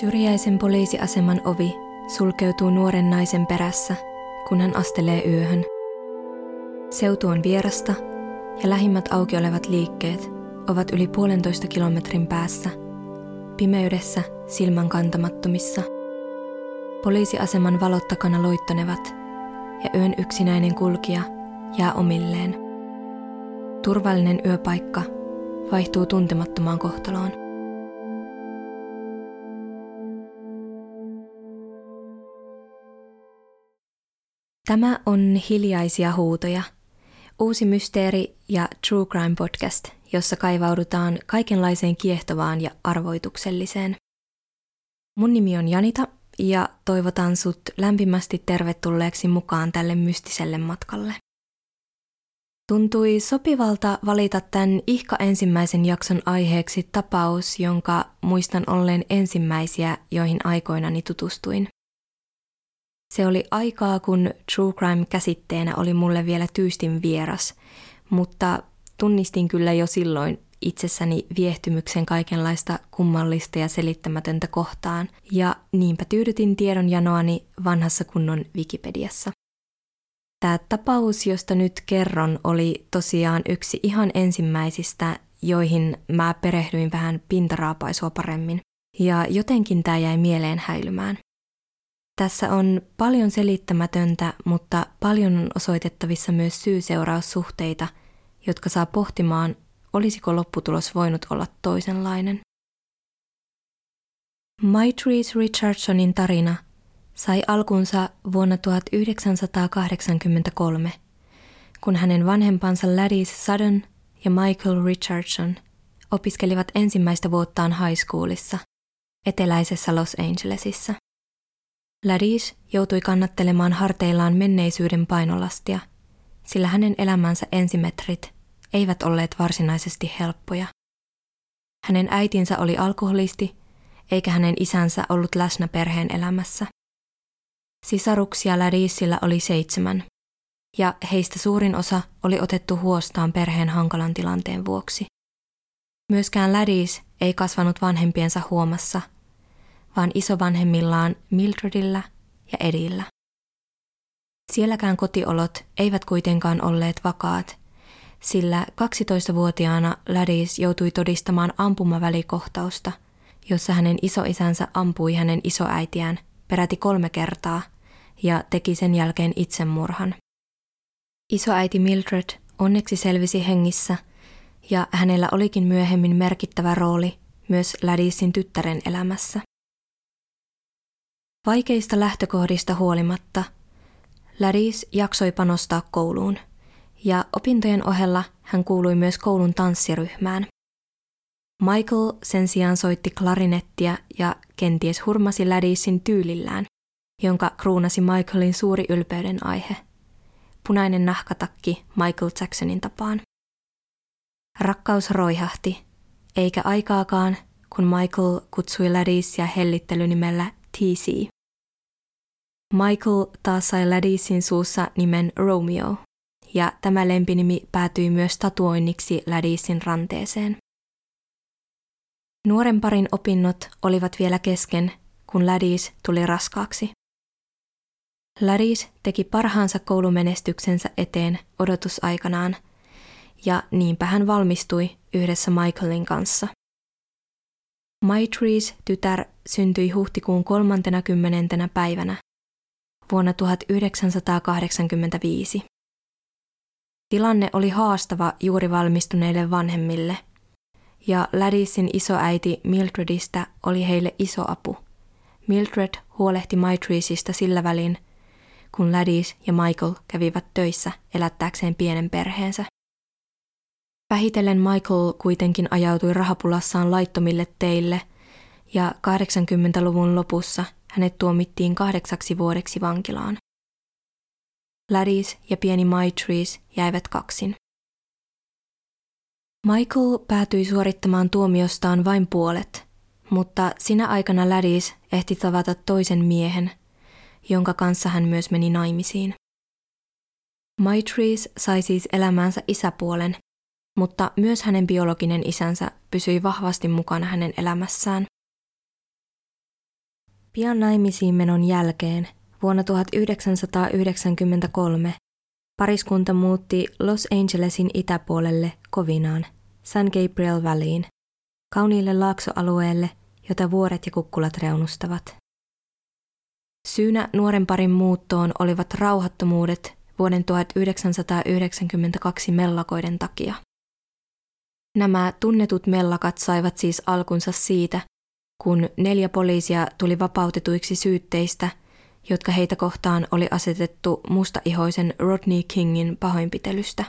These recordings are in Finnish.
Syrjäisen poliisiaseman ovi sulkeutuu nuoren naisen perässä, kun hän astelee yöhön. Seutu on vierasta ja lähimmät auki olevat liikkeet ovat yli puolentoista kilometrin päässä, pimeydessä silmän kantamattomissa. Poliisiaseman valot takana loittonevat ja yön yksinäinen kulkija jää omilleen. Turvallinen yöpaikka vaihtuu tuntemattomaan kohtaloon. Tämä on Hiljaisia huutoja, uusi mysteeri- ja true crime podcast, jossa kaivaudutaan kaikenlaiseen kiehtovaan ja arvoitukselliseen. Mun nimi on Janita ja toivotan sut lämpimästi tervetulleeksi mukaan tälle mystiselle matkalle. Tuntui sopivalta valita tämän ihka ensimmäisen jakson aiheeksi tapaus, jonka muistan olleen ensimmäisiä, joihin aikoinani tutustuin. Se oli aikaa, kun true crime käsitteenä oli mulle vielä tyystin vieras, mutta tunnistin kyllä jo silloin itsessäni viehtymyksen kaikenlaista kummallista ja selittämätöntä kohtaan, ja niinpä tyydytin tiedonjanoani vanhassa kunnon Wikipediassa. Tämä tapaus, josta nyt kerron, oli tosiaan yksi ihan ensimmäisistä, joihin mä perehdyin vähän pintaraapaisua paremmin. Ja jotenkin tämä jäi mieleen häilymään. Tässä on paljon selittämätöntä, mutta paljon on osoitettavissa myös syy-seuraussuhteita, jotka saa pohtimaan, olisiko lopputulos voinut olla toisenlainen. Maitrice Richardsonin tarina sai alkunsa vuonna 1983, kun hänen vanhempansa Ladys Sudden ja Michael Richardson opiskelivat ensimmäistä vuottaan high schoolissa eteläisessä Los Angelesissa. Ladis joutui kannattelemaan harteillaan menneisyyden painolastia, sillä hänen elämänsä ensimetrit eivät olleet varsinaisesti helppoja. Hänen äitinsä oli alkoholisti, eikä hänen isänsä ollut läsnä perheen elämässä. Sisaruksia Ladisilla oli seitsemän, ja heistä suurin osa oli otettu huostaan perheen hankalan tilanteen vuoksi. Myöskään Ladis ei kasvanut vanhempiensa huomassa – vaan isovanhemmillaan Mildredillä ja Edillä. Sielläkään kotiolot eivät kuitenkaan olleet vakaat, sillä 12-vuotiaana Ladis joutui todistamaan ampumavälikohtausta, jossa hänen isoisänsä ampui hänen isoäitiään peräti kolme kertaa ja teki sen jälkeen itsemurhan. Isoäiti Mildred onneksi selvisi hengissä ja hänellä olikin myöhemmin merkittävä rooli myös Ladisin tyttären elämässä. Vaikeista lähtökohdista huolimatta Laris jaksoi panostaa kouluun, ja opintojen ohella hän kuului myös koulun tanssiryhmään. Michael sen sijaan soitti klarinettia ja kenties hurmasi Ladisin tyylillään, jonka kruunasi Michaelin suuri ylpeyden aihe. Punainen nahkatakki Michael Jacksonin tapaan. Rakkaus roihahti, eikä aikaakaan, kun Michael kutsui Ladisia hellittelynimellä TC. Michael taas sai Ladisin suussa nimen Romeo, ja tämä lempinimi päätyi myös tatuoinniksi Ladisin ranteeseen. Nuoren parin opinnot olivat vielä kesken, kun Ladis tuli raskaaksi. Ladis teki parhaansa koulumenestyksensä eteen odotusaikanaan, ja niinpä hän valmistui yhdessä Michaelin kanssa. Maitrees tytär syntyi huhtikuun 30. päivänä vuonna 1985. Tilanne oli haastava juuri valmistuneille vanhemmille, ja Ladisin isoäiti Mildredistä oli heille iso apu. Mildred huolehti Maitreesista sillä välin, kun Ladis ja Michael kävivät töissä elättääkseen pienen perheensä. Vähitellen Michael kuitenkin ajautui rahapulassaan laittomille teille, ja 80-luvun lopussa – hänet tuomittiin kahdeksaksi vuodeksi vankilaan. Ladis ja pieni Maitrees jäivät kaksin. Michael päätyi suorittamaan tuomiostaan vain puolet, mutta sinä aikana Ladis ehti tavata toisen miehen, jonka kanssa hän myös meni naimisiin. Maitrees sai siis elämäänsä isäpuolen, mutta myös hänen biologinen isänsä pysyi vahvasti mukana hänen elämässään. Pian naimisiin menon jälkeen vuonna 1993 pariskunta muutti Los Angelesin itäpuolelle Kovinaan, San Gabriel Valleyin, kauniille laaksoalueelle, jota vuoret ja kukkulat reunustavat. Syynä nuoren parin muuttoon olivat rauhattomuudet vuoden 1992 mellakoiden takia. Nämä tunnetut mellakat saivat siis alkunsa siitä, kun neljä poliisia tuli vapautetuiksi syytteistä, jotka heitä kohtaan oli asetettu mustaihoisen Rodney Kingin pahoinpitelystä.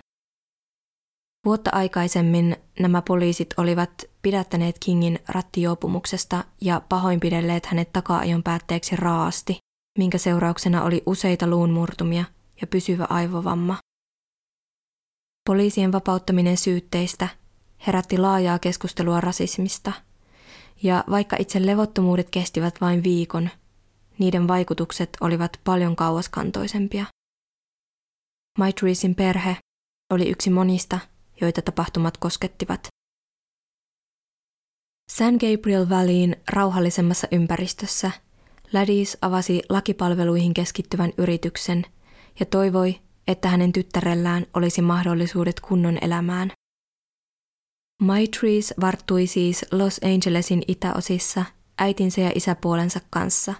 Vuotta aikaisemmin nämä poliisit olivat pidättäneet Kingin rattijuopumuksesta ja pahoinpidelleet hänet taka-ajon päätteeksi raasti, minkä seurauksena oli useita luunmurtumia ja pysyvä aivovamma. Poliisien vapauttaminen syytteistä herätti laajaa keskustelua rasismista, ja vaikka itse levottomuudet kestivät vain viikon, niiden vaikutukset olivat paljon kauaskantoisempia. Maitreesin perhe oli yksi monista, joita tapahtumat koskettivat. San Gabriel Valleyin rauhallisemmassa ympäristössä Ladis avasi lakipalveluihin keskittyvän yrityksen ja toivoi, että hänen tyttärellään olisi mahdollisuudet kunnon elämään. Maitrees varttui siis Los Angelesin itäosissa äitinsä ja isäpuolensa kanssa.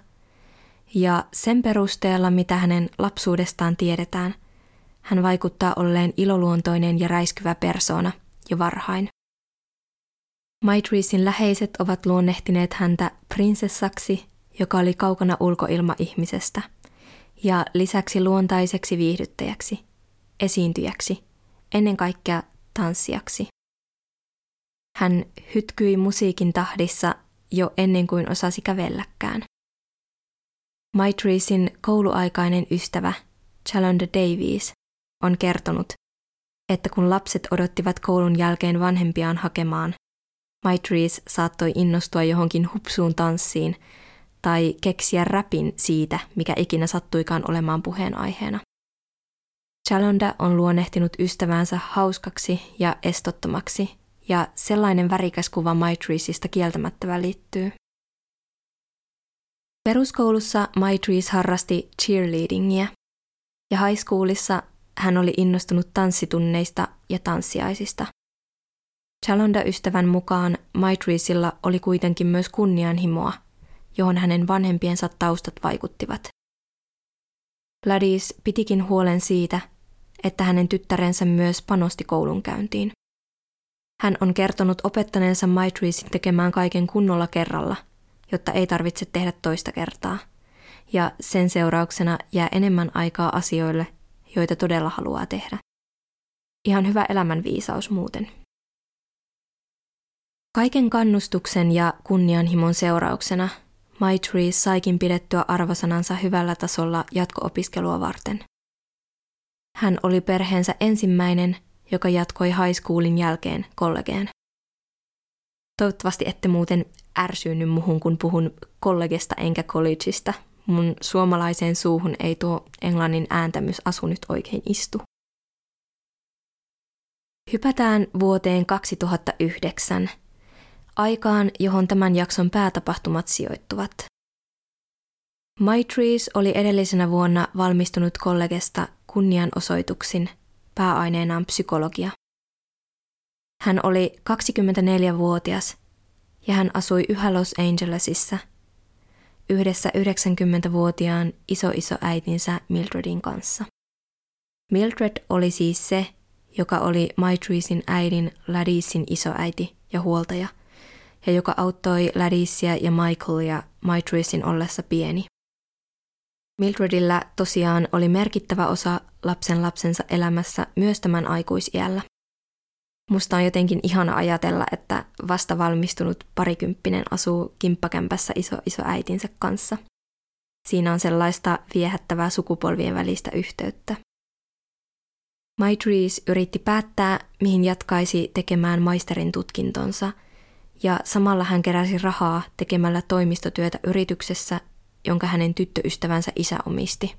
Ja sen perusteella, mitä hänen lapsuudestaan tiedetään, hän vaikuttaa olleen iloluontoinen ja räiskyvä persoona jo varhain. Maitreesin läheiset ovat luonnehtineet häntä prinsessaksi, joka oli kaukana ulkoilma-ihmisestä, ja lisäksi luontaiseksi viihdyttäjäksi, esiintyjäksi, ennen kaikkea tanssijaksi. Hän hytkyi musiikin tahdissa jo ennen kuin osasi kävelläkään. Maitreesin kouluaikainen ystävä, Chalonda Davies, on kertonut, että kun lapset odottivat koulun jälkeen vanhempiaan hakemaan, Maitrees saattoi innostua johonkin hupsuun tanssiin tai keksiä räpin siitä, mikä ikinä sattuikaan olemaan puheenaiheena. Chalonda on luonnehtinut ystävänsä hauskaksi ja estottomaksi ja sellainen värikäs kuva Maitreesista kieltämättä välittyy. Peruskoulussa Maitrees harrasti cheerleadingia ja high schoolissa hän oli innostunut tanssitunneista ja tanssiaisista. Chalonda-ystävän mukaan Maitreesilla oli kuitenkin myös kunnianhimoa, johon hänen vanhempiensa taustat vaikuttivat. Gladys pitikin huolen siitä, että hänen tyttärensä myös panosti koulunkäyntiin. Hän on kertonut opettaneensa Maitreesin tekemään kaiken kunnolla kerralla, jotta ei tarvitse tehdä toista kertaa. Ja sen seurauksena jää enemmän aikaa asioille, joita todella haluaa tehdä. Ihan hyvä elämänviisaus muuten. Kaiken kannustuksen ja kunnianhimon seurauksena Maitrees saikin pidettyä arvosanansa hyvällä tasolla jatko-opiskelua varten. Hän oli perheensä ensimmäinen joka jatkoi high schoolin jälkeen kollegeen. Toivottavasti ette muuten ärsyynny muhun, kun puhun kollegesta enkä collegeista. Mun suomalaiseen suuhun ei tuo englannin ääntämys asu nyt oikein istu. Hypätään vuoteen 2009, aikaan, johon tämän jakson päätapahtumat sijoittuvat. Maitrees oli edellisenä vuonna valmistunut kollegesta kunnianosoituksin – pääaineenaan psykologia. Hän oli 24-vuotias ja hän asui yhä Los Angelesissa yhdessä 90-vuotiaan isoisoäitinsä Mildredin kanssa. Mildred oli siis se, joka oli Maitreesin äidin Ladisin isoäiti ja huoltaja, ja joka auttoi Ladisia ja Michaelia Maitreesin ollessa pieni. Mildredillä tosiaan oli merkittävä osa lapsen lapsensa elämässä myös tämän aikuisiällä. Musta on jotenkin ihana ajatella, että vasta valmistunut parikymppinen asuu kimppakämpässä iso iso äitinsä kanssa. Siinä on sellaista viehättävää sukupolvien välistä yhteyttä. Maitrees yritti päättää, mihin jatkaisi tekemään maisterin tutkintonsa, ja samalla hän keräsi rahaa tekemällä toimistotyötä yrityksessä, jonka hänen tyttöystävänsä isä omisti.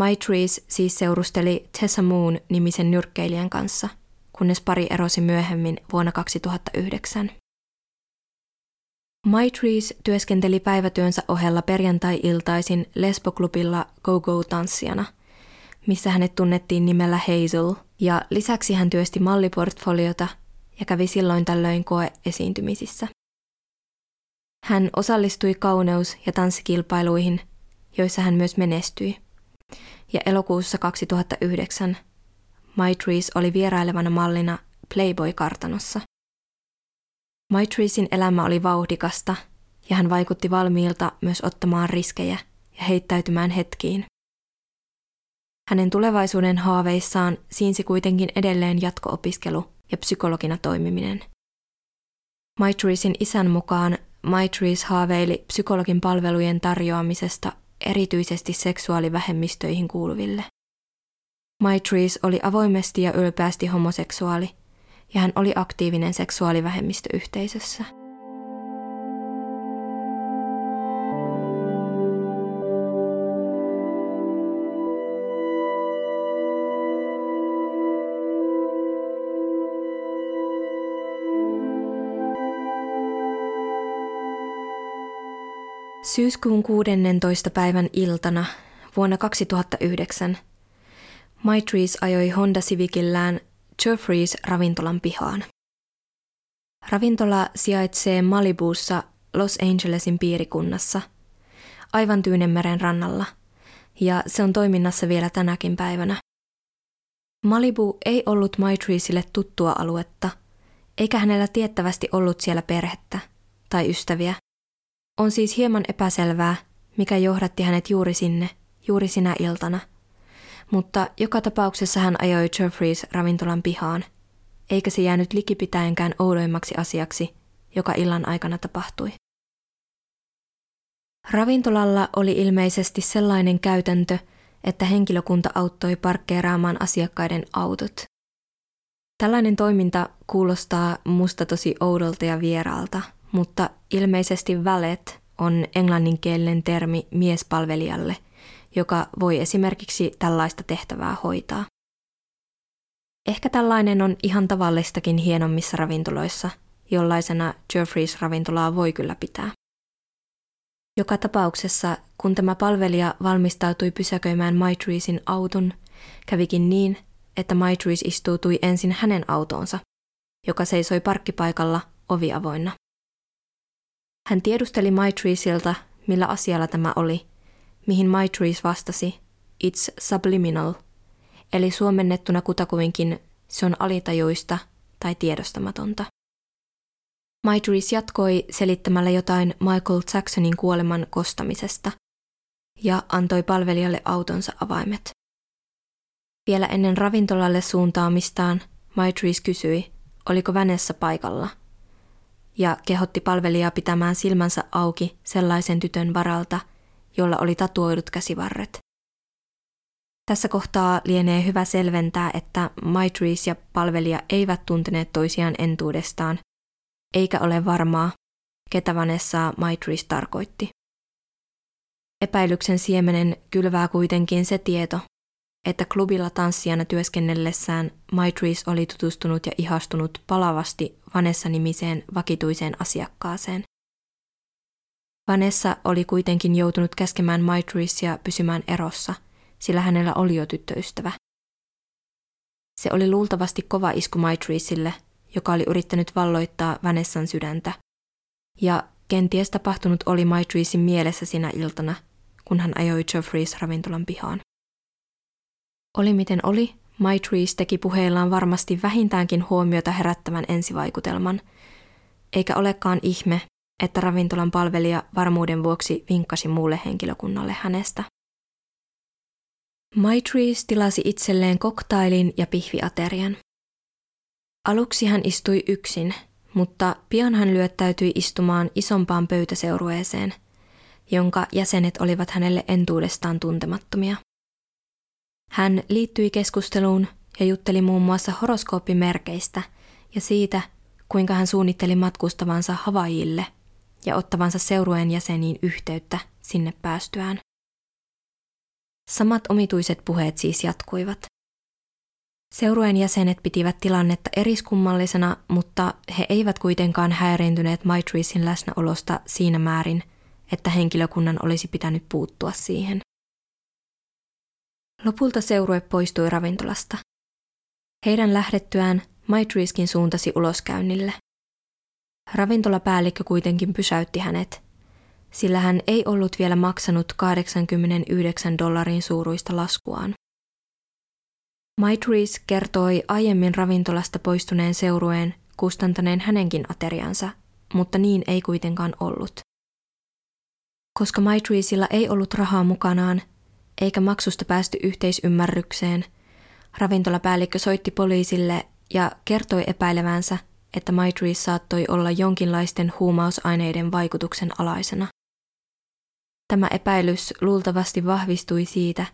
Maitrees siis seurusteli Tessa Moon nimisen nyrkkeilijän kanssa, kunnes pari erosi myöhemmin vuonna 2009. Maitrees työskenteli päivätyönsä ohella perjantai-iltaisin lesboklubilla Go-Go-tanssijana, missä hänet tunnettiin nimellä Hazel, ja lisäksi hän työsti malliportfoliota ja kävi silloin tällöin koe-esiintymisissä. Hän osallistui kauneus- ja tanssikilpailuihin, joissa hän myös menestyi. Ja elokuussa 2009 Maitrees oli vierailevana mallina Playboy-kartanossa. Maitreesin elämä oli vauhdikasta ja hän vaikutti valmiilta myös ottamaan riskejä ja heittäytymään hetkiin. Hänen tulevaisuuden haaveissaan siinsi kuitenkin edelleen jatko-opiskelu ja psykologina toimiminen. Maitreesin isän mukaan Maitrees haaveili psykologin palvelujen tarjoamisesta erityisesti seksuaalivähemmistöihin kuuluville. Maitrees oli avoimesti ja ylpeästi homoseksuaali, ja hän oli aktiivinen seksuaalivähemmistöyhteisössä. Syyskuun 16. päivän iltana vuonna 2009 Maitrees ajoi Honda Civicillään Jeffreys ravintolan pihaan. Ravintola sijaitsee Malibuussa Los Angelesin piirikunnassa, aivan Tyynemeren rannalla, ja se on toiminnassa vielä tänäkin päivänä. Malibu ei ollut Maitreesille tuttua aluetta, eikä hänellä tiettävästi ollut siellä perhettä tai ystäviä. On siis hieman epäselvää, mikä johdatti hänet juuri sinne, juuri sinä iltana – mutta joka tapauksessa hän ajoi Jeffreys ravintolan pihaan, eikä se jäänyt likipitäenkään oudoimmaksi asiaksi, joka illan aikana tapahtui. Ravintolalla oli ilmeisesti sellainen käytäntö, että henkilökunta auttoi parkkeeraamaan asiakkaiden autot. Tällainen toiminta kuulostaa musta tosi oudolta ja vieraalta, mutta ilmeisesti valet on englanninkielinen termi miespalvelijalle – joka voi esimerkiksi tällaista tehtävää hoitaa. Ehkä tällainen on ihan tavallistakin hienommissa ravintoloissa, jollaisena Jeffreys ravintolaa voi kyllä pitää. Joka tapauksessa, kun tämä palvelija valmistautui pysäköimään Maitreesin auton, kävikin niin, että Maitrees istuutui ensin hänen autonsa, joka seisoi parkkipaikalla ovi avoinna. Hän tiedusteli Maitreesilta, millä asialla tämä oli, mihin Maitrees vastasi, it's subliminal, eli suomennettuna kutakuinkin se on alitajuista tai tiedostamatonta. Maitrees jatkoi selittämällä jotain Michael Jacksonin kuoleman kostamisesta ja antoi palvelijalle autonsa avaimet. Vielä ennen ravintolalle suuntaamistaan Maitrees kysyi, oliko Vanessa paikalla, ja kehotti palvelijaa pitämään silmänsä auki sellaisen tytön varalta – jolla oli tatuoidut käsivarret. Tässä kohtaa lienee hyvä selventää, että Maitrees ja palvelija eivät tunteneet toisiaan entuudestaan, eikä ole varmaa, ketä Vanessa Maitrees tarkoitti. Epäilyksen siemenen kylvää kuitenkin se tieto, että klubilla tanssijana työskennellessään Maitrees oli tutustunut ja ihastunut palavasti Vanessa-nimiseen vakituiseen asiakkaaseen. Vanessa oli kuitenkin joutunut käskemään Maitreesia pysymään erossa, sillä hänellä oli jo tyttöystävä. Se oli luultavasti kova isku Maitreesille, joka oli yrittänyt valloittaa Vanessan sydäntä. Ja kenties tapahtunut oli Maitreesin mielessä sinä iltana, kun hän ajoi Jeffreys ravintolan pihaan. Oli miten oli, Maitrees teki puheillaan varmasti vähintäänkin huomiota herättävän ensivaikutelman, eikä olekaan ihme, että ravintolan palvelija varmuuden vuoksi vinkkasi muulle henkilökunnalle hänestä. Maitrees tilasi itselleen koktailin ja pihviaterian. Aluksi hän istui yksin, mutta pian hän lyöttäytyi istumaan isompaan pöytäseurueeseen, jonka jäsenet olivat hänelle entuudestaan tuntemattomia. Hän liittyi keskusteluun ja jutteli muun muassa horoskooppimerkeistä ja siitä, kuinka hän suunnitteli matkustavansa Havajille – ja ottavansa seurueen jäseniin yhteyttä sinne päästyään. Samat omituiset puheet siis jatkuivat. Seurueen jäsenet pitivät tilannetta eriskummallisena, mutta he eivät kuitenkaan häiriintyneet Maitreesin läsnäolosta siinä määrin, että henkilökunnan olisi pitänyt puuttua siihen. Lopulta seurue poistui ravintolasta. Heidän lähdettyään Maitreeskin suuntasi uloskäynnille. Ravintolapäällikkö kuitenkin pysäytti hänet, sillä hän ei ollut vielä maksanut 89 dollarin suuruista laskuaan. Maitrees kertoi aiemmin ravintolasta poistuneen seurueen kustantaneen hänenkin ateriansa, mutta niin ei kuitenkaan ollut. Koska Maitreesilla ei ollut rahaa mukanaan, eikä maksusta päästy yhteisymmärrykseen, ravintolapäällikkö soitti poliisille ja kertoi epäilevänsä, että Maitrees saattoi olla jonkinlaisten huumausaineiden vaikutuksen alaisena. Tämä epäilys luultavasti vahvistui siitä,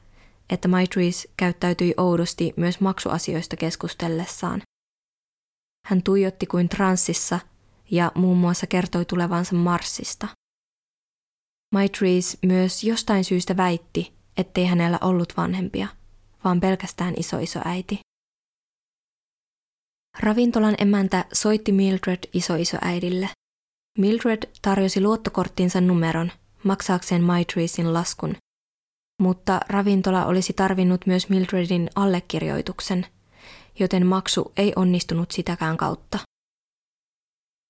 että Maitrees käyttäytyi oudosti myös maksuasioista keskustellessaan. Hän tuijotti kuin transsissa ja muun muassa kertoi tulevansa Marsista. Maitrees myös jostain syystä väitti, ettei hänellä ollut vanhempia, vaan pelkästään isoisoäiti. Ravintolan emäntä soitti Mildred isoisoäidille. Mildred tarjosi luottokorttinsa numeron maksaakseen Maitreesin laskun, mutta ravintola olisi tarvinnut myös Mildredin allekirjoituksen, joten maksu ei onnistunut sitäkään kautta.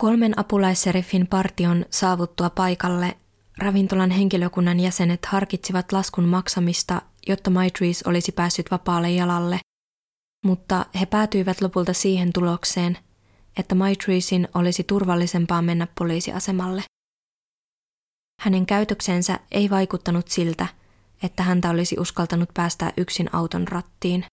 Kolmen apulaisseriffin partion saavuttua paikalle ravintolan henkilökunnan jäsenet harkitsivat laskun maksamista, jotta Maitrees olisi päässyt vapaalle jalalle, mutta he päätyivät lopulta siihen tulokseen, että Maitreesin olisi turvallisempaa mennä poliisiasemalle. Hänen käytöksensä ei vaikuttanut siltä, että häntä olisi uskaltanut päästää yksin auton rattiin.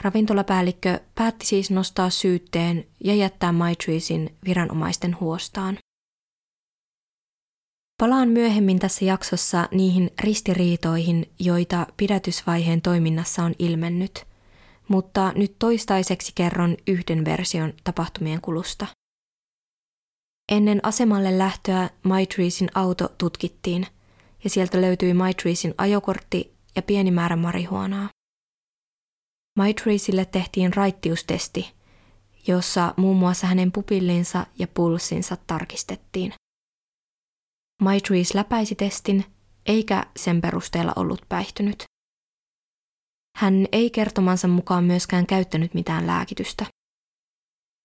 Ravintolapäällikkö päätti siis nostaa syytteen ja jättää Maitreesin viranomaisten huostaan. Palaan myöhemmin tässä jaksossa niihin ristiriitoihin, joita pidätysvaiheen toiminnassa on ilmennyt, mutta nyt toistaiseksi kerron yhden version tapahtumien kulusta. Ennen asemalle lähtöä Maitreesin auto tutkittiin ja sieltä löytyi Maitreesin ajokortti ja pieni määrä marihuonaa. Maitreesille tehtiin raittiustesti, jossa muun muassa hänen pupillinsa ja pulssinsa tarkistettiin. Maitrees läpäisi testin, eikä sen perusteella ollut päihtynyt. Hän ei kertomansa mukaan myöskään käyttänyt mitään lääkitystä.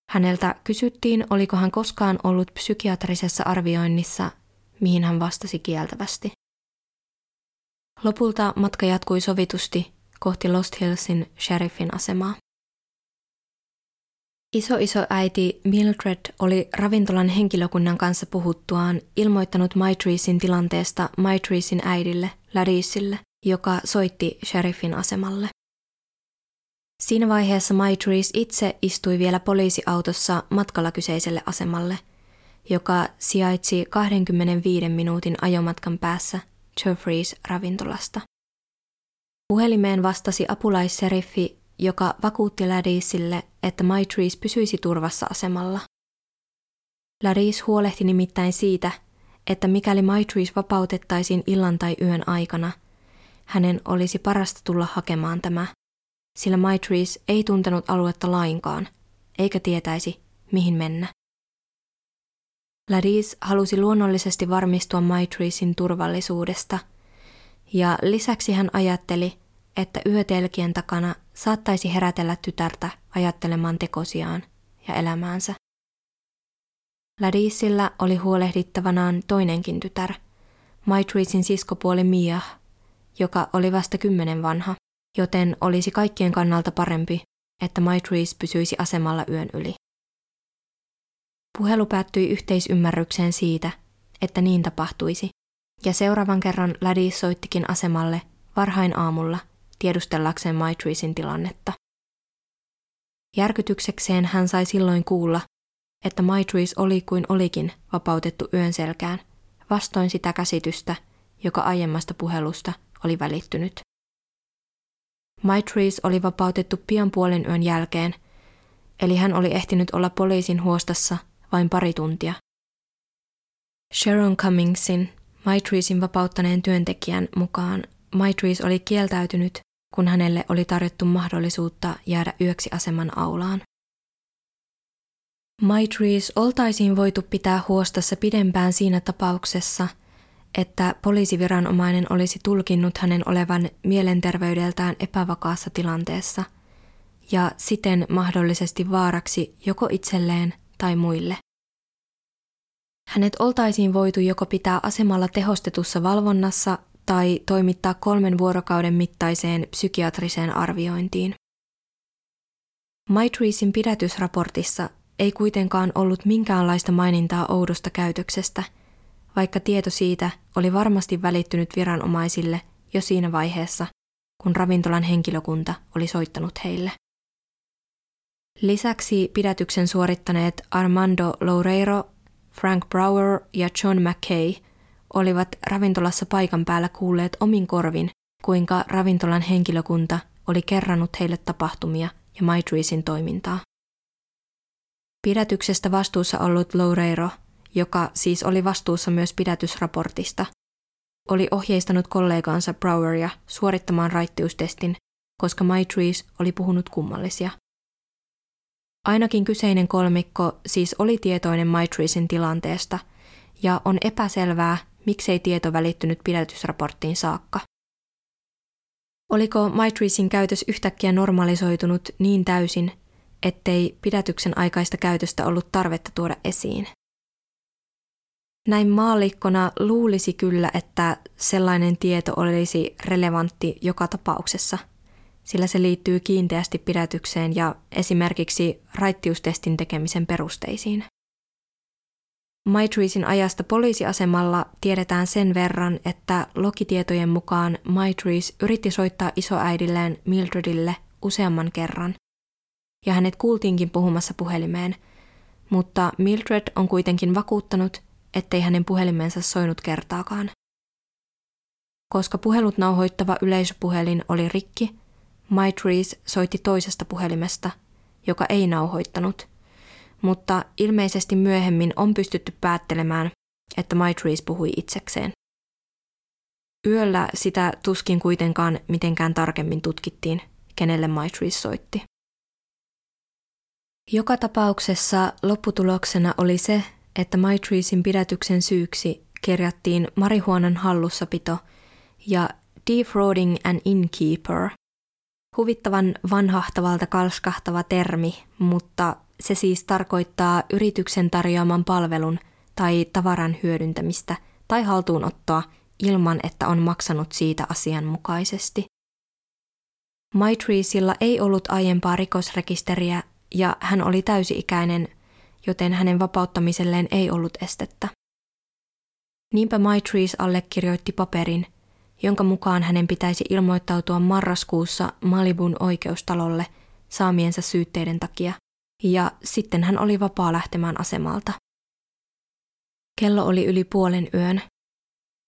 Häneltä kysyttiin, oliko hän koskaan ollut psykiatrisessa arvioinnissa, mihin hän vastasi kieltävästi. Lopulta matka jatkui sovitusti kohti Lost Hillsin sheriffin asemaa. Iso-iso äiti Mildred oli ravintolan henkilökunnan kanssa puhuttuaan ilmoittanut Maitreesin tilanteesta Maitreesin äidille, Larisille, joka soitti sheriffin asemalle. Siinä vaiheessa Maitrees itse istui vielä poliisiautossa matkalla kyseiselle asemalle, joka sijaitsi 25 minuutin ajomatkan päässä Geoffreys ravintolasta. Puhelimeen vastasi apulaisseriffi, joka vakuutti Ladisille, että Maitrees pysyisi turvassa asemalla. Ladis huolehti nimittäin siitä, että mikäli Maitrees vapautettaisiin illan tai yön aikana, hänen olisi parasta tulla hakemaan tämä, sillä Maitrees ei tuntenut aluetta lainkaan, eikä tietäisi, mihin mennä. Ladis halusi luonnollisesti varmistua Maitreesin turvallisuudesta, ja lisäksi hän ajatteli, että yötelkien takana saattaisi herätellä tytärtä ajattelemaan tekosiaan ja elämäänsä. Ladisilla oli huolehdittavanaan toinenkin tytär, Maitreesin siskopuoli Mia, joka oli vasta kymmenen vanha, joten olisi kaikkien kannalta parempi, että Maitrees pysyisi asemalla yön yli. Puhelu päättyi yhteisymmärrykseen siitä, että niin tapahtuisi, ja seuraavan kerran Ladis soittikin asemalle varhain aamulla tiedustellakseen Maitreesin tilannetta. Järkytyksekseen hän sai silloin kuulla, että Maitrees oli kuin olikin vapautettu yön selkään, vastoin sitä käsitystä, joka aiemmasta puhelusta oli välittynyt. Maitrees oli vapautettu pian puolen yön jälkeen, eli hän oli ehtinyt olla poliisin huostassa vain pari tuntia. Sharon Cummingsin, Maitreesin vapauttaneen työntekijän mukaan Maitrees oli kieltäytynyt kun hänelle oli tarjottu mahdollisuutta jäädä yöksi aseman aulaan. Maitrees oltaisiin voitu pitää huostassa pidempään siinä tapauksessa, että poliisiviranomainen olisi tulkinnut hänen olevan mielenterveydeltään epävakaassa tilanteessa ja siten mahdollisesti vaaraksi joko itselleen tai muille. Hänet oltaisiin voitu joko pitää asemalla tehostetussa valvonnassa tai toimittaa kolmen vuorokauden mittaiseen psykiatriseen arviointiin. Maitreesin pidätysraportissa ei kuitenkaan ollut minkäänlaista mainintaa oudosta käytöksestä, vaikka tieto siitä oli varmasti välittynyt viranomaisille jo siinä vaiheessa, kun ravintolan henkilökunta oli soittanut heille. Lisäksi pidätyksen suorittaneet Armando Loureiro, Frank Brower ja John McKay olivat ravintolassa paikan päällä kuulleet omin korvin, kuinka ravintolan henkilökunta oli kerrannut heille tapahtumia ja Maitreesin toimintaa. Pidätyksestä vastuussa ollut Loureiro, joka siis oli vastuussa myös pidätysraportista, oli ohjeistanut kollegaansa Broweria suorittamaan raittiustestin, koska Maitrees oli puhunut kummallisia. Ainakin kyseinen kolmikko siis oli tietoinen Maitreesin tilanteesta, ja on epäselvää, miksei tieto välittynyt pidätysraporttiin saakka. Oliko Maitreesin käytös yhtäkkiä normalisoitunut niin täysin, ettei pidätyksen aikaista käytöstä ollut tarvetta tuoda esiin? Näin maallikkona luulisi kyllä, että sellainen tieto olisi relevantti joka tapauksessa, sillä se liittyy kiinteästi pidätykseen ja esimerkiksi raittiustestin tekemisen perusteisiin. Maitreesin ajasta poliisiasemalla tiedetään sen verran, että lokitietojen mukaan Maitrees yritti soittaa isoäidilleen Mildredille useamman kerran, ja hänet kuultiinkin puhumassa puhelimeen, mutta Mildred on kuitenkin vakuuttanut, ettei hänen puhelimensa soinut kertaakaan. Koska puhelut nauhoittava yleisöpuhelin oli rikki, Maitrees soitti toisesta puhelimesta, joka ei nauhoittanut, mutta ilmeisesti myöhemmin on pystytty päättelemään, että Maitrees puhui itsekseen. Yöllä sitä tuskin kuitenkaan mitenkään tarkemmin tutkittiin, kenelle Maitrees soitti. Joka tapauksessa lopputuloksena oli se, että Maitreesin pidätyksen syyksi kirjattiin marihuonan hallussapito ja defrauding an innkeeper. Huvittavan vanhahtavalta kalskahtava termi, mutta se siis tarkoittaa yrityksen tarjoaman palvelun tai tavaran hyödyntämistä tai haltuunottoa ilman, että on maksanut siitä asianmukaisesti. Maitreesilla ei ollut aiempaa rikosrekisteriä ja hän oli täysi-ikäinen, joten hänen vapauttamiselleen ei ollut estettä. Niinpä Maitrees allekirjoitti paperin, jonka mukaan hänen pitäisi ilmoittautua marraskuussa Malibun oikeustalolle saamiensa syytteiden takia – ja sitten hän oli vapaa lähtemään asemalta. Kello oli yli puolen yön.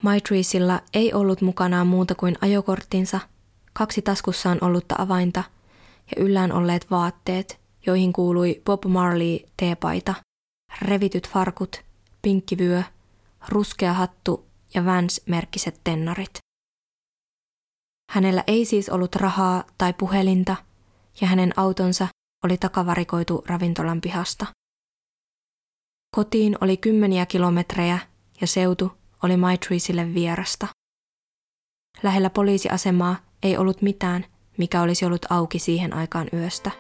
Maitreesilla ei ollut mukanaan muuta kuin ajokorttinsa, kaksi taskussaan ollutta avainta ja yllään olleet vaatteet, joihin kuului Bob Marley teepaita, revityt farkut, pinkkivyö, ruskea hattu ja Vans-merkkiset tennarit. Hänellä ei siis ollut rahaa tai puhelinta, ja hänen autonsa oli takavarikoitu ravintolan pihasta. Kotiin oli kymmeniä kilometrejä ja seutu oli Maitreesille vierasta. Lähellä poliisiasemaa ei ollut mitään, mikä olisi ollut auki siihen aikaan yöstä.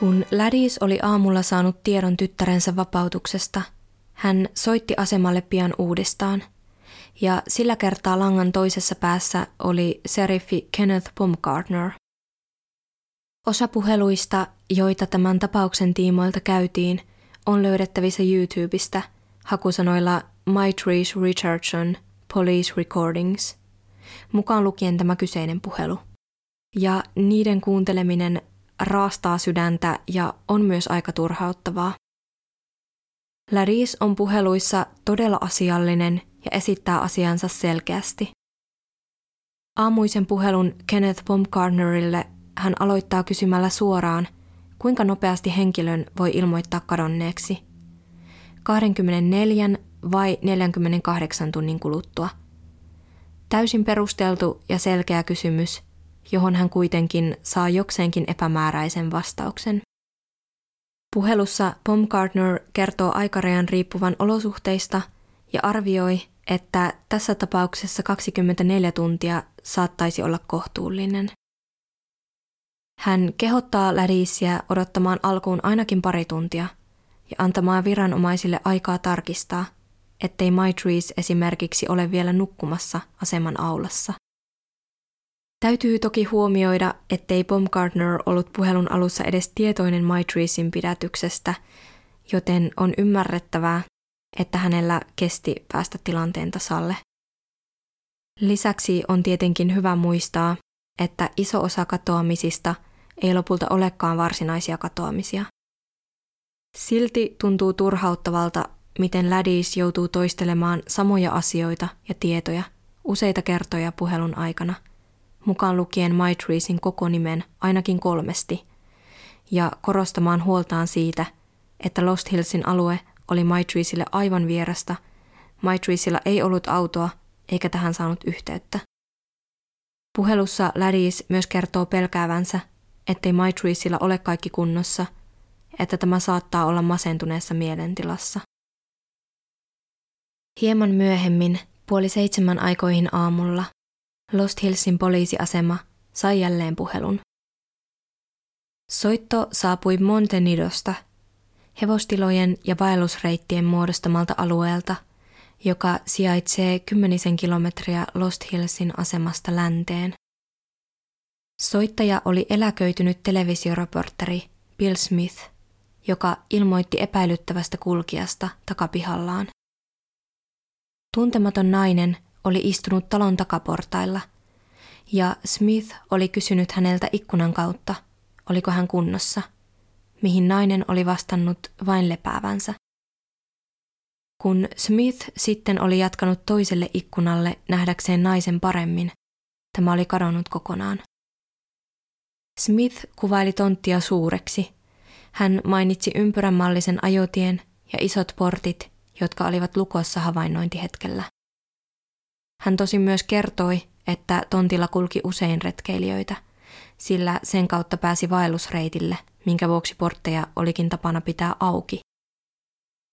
Kun Lädis oli aamulla saanut tiedon tyttärensä vapautuksesta, hän soitti asemalle pian uudestaan. Ja sillä kertaa langan toisessa päässä oli seriffi Kenneth Baumgartner. Osa puheluista, joita tämän tapauksen tiimoilta käytiin, on löydettävissä YouTubesta hakusanoilla My Trees Richardson Police Recordings, mukaan lukien tämä kyseinen puhelu. Ja niiden kuunteleminen raastaa sydäntä ja on myös aika turhauttavaa. Laris on puheluissa todella asiallinen ja esittää asiansa selkeästi. Aamuisen puhelun Kenneth Baumgartnerille hän aloittaa kysymällä suoraan, kuinka nopeasti henkilön voi ilmoittaa kadonneeksi. 24 vai 48 tunnin kuluttua. Täysin perusteltu ja selkeä kysymys, johon hän kuitenkin saa jokseenkin epämääräisen vastauksen. Puhelussa Baumgartner kertoo aikarajan riippuvan olosuhteista ja arvioi, että tässä tapauksessa 24 tuntia saattaisi olla kohtuullinen. Hän kehottaa Lädiisiä odottamaan alkuun ainakin pari tuntia ja antamaan viranomaisille aikaa tarkistaa, ettei Maitrees esimerkiksi ole vielä nukkumassa aseman aulassa. Täytyy toki huomioida, ettei Baumgartner ollut puhelun alussa edes tietoinen Maitreesin pidätyksestä, joten on ymmärrettävää, että hänellä kesti päästä tilanteen tasalle. Lisäksi on tietenkin hyvä muistaa, että iso osa katoamisista ei lopulta olekaan varsinaisia katoamisia. Silti tuntuu turhauttavalta, miten Ladis joutuu toistelemaan samoja asioita ja tietoja useita kertoja puhelun aikana, mukaan lukien Maitreesin koko nimen ainakin kolmesti, ja korostamaan huoltaan siitä, että Lost Hillsin alue oli Maitreesille aivan vierasta. Maitreesilla ei ollut autoa eikä tähän saanut yhteyttä. Puhelussa Ladis myös kertoo pelkäävänsä, ettei Maitreesilla ole kaikki kunnossa, että tämä saattaa olla masentuneessa mielentilassa. Hieman myöhemmin, puoli seitsemän aikoihin aamulla, Lost Hillsin poliisiasema sai jälleen puhelun. Soitto saapui Montenidosta – hevostilojen ja vaellusreittien muodostamalta alueelta, joka sijaitsee kymmenisen kilometriä Lost Hillsin asemasta länteen. Soittaja oli eläköitynyt televisioreporteri Bill Smith, joka ilmoitti epäilyttävästä kulkijasta takapihallaan. Tuntematon nainen oli istunut talon takaportailla, ja Smith oli kysynyt häneltä ikkunan kautta, oliko hän kunnossa – mihin nainen oli vastannut vain lepäävänsä. Kun Smith sitten oli jatkanut toiselle ikkunalle nähdäkseen naisen paremmin, tämä oli kadonnut kokonaan. Smith kuvaili tonttia suureksi. Hän mainitsi ympyränmallisen ajotien ja isot portit, jotka olivat lukossa havainnointihetkellä. Hän tosi myös kertoi, että tontilla kulki usein retkeilijöitä, sillä sen kautta pääsi vaellusreitille – minkä vuoksi portteja olikin tapana pitää auki.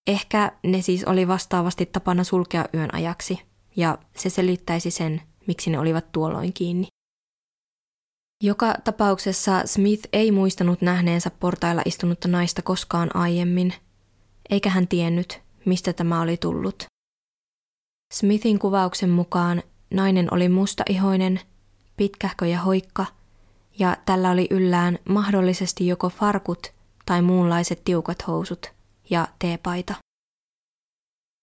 Ehkä ne siis oli vastaavasti tapana sulkea yön ajaksi, ja se selittäisi sen, miksi ne olivat tuolloin kiinni. Joka tapauksessa Smith ei muistanut nähneensä portailla istunutta naista koskaan aiemmin, eikä hän tiennyt, mistä tämä oli tullut. Smithin kuvauksen mukaan nainen oli mustaihoinen, pitkähkö ja hoikka – ja tällä oli yllään mahdollisesti joko farkut tai muunlaiset tiukat housut ja teepaita.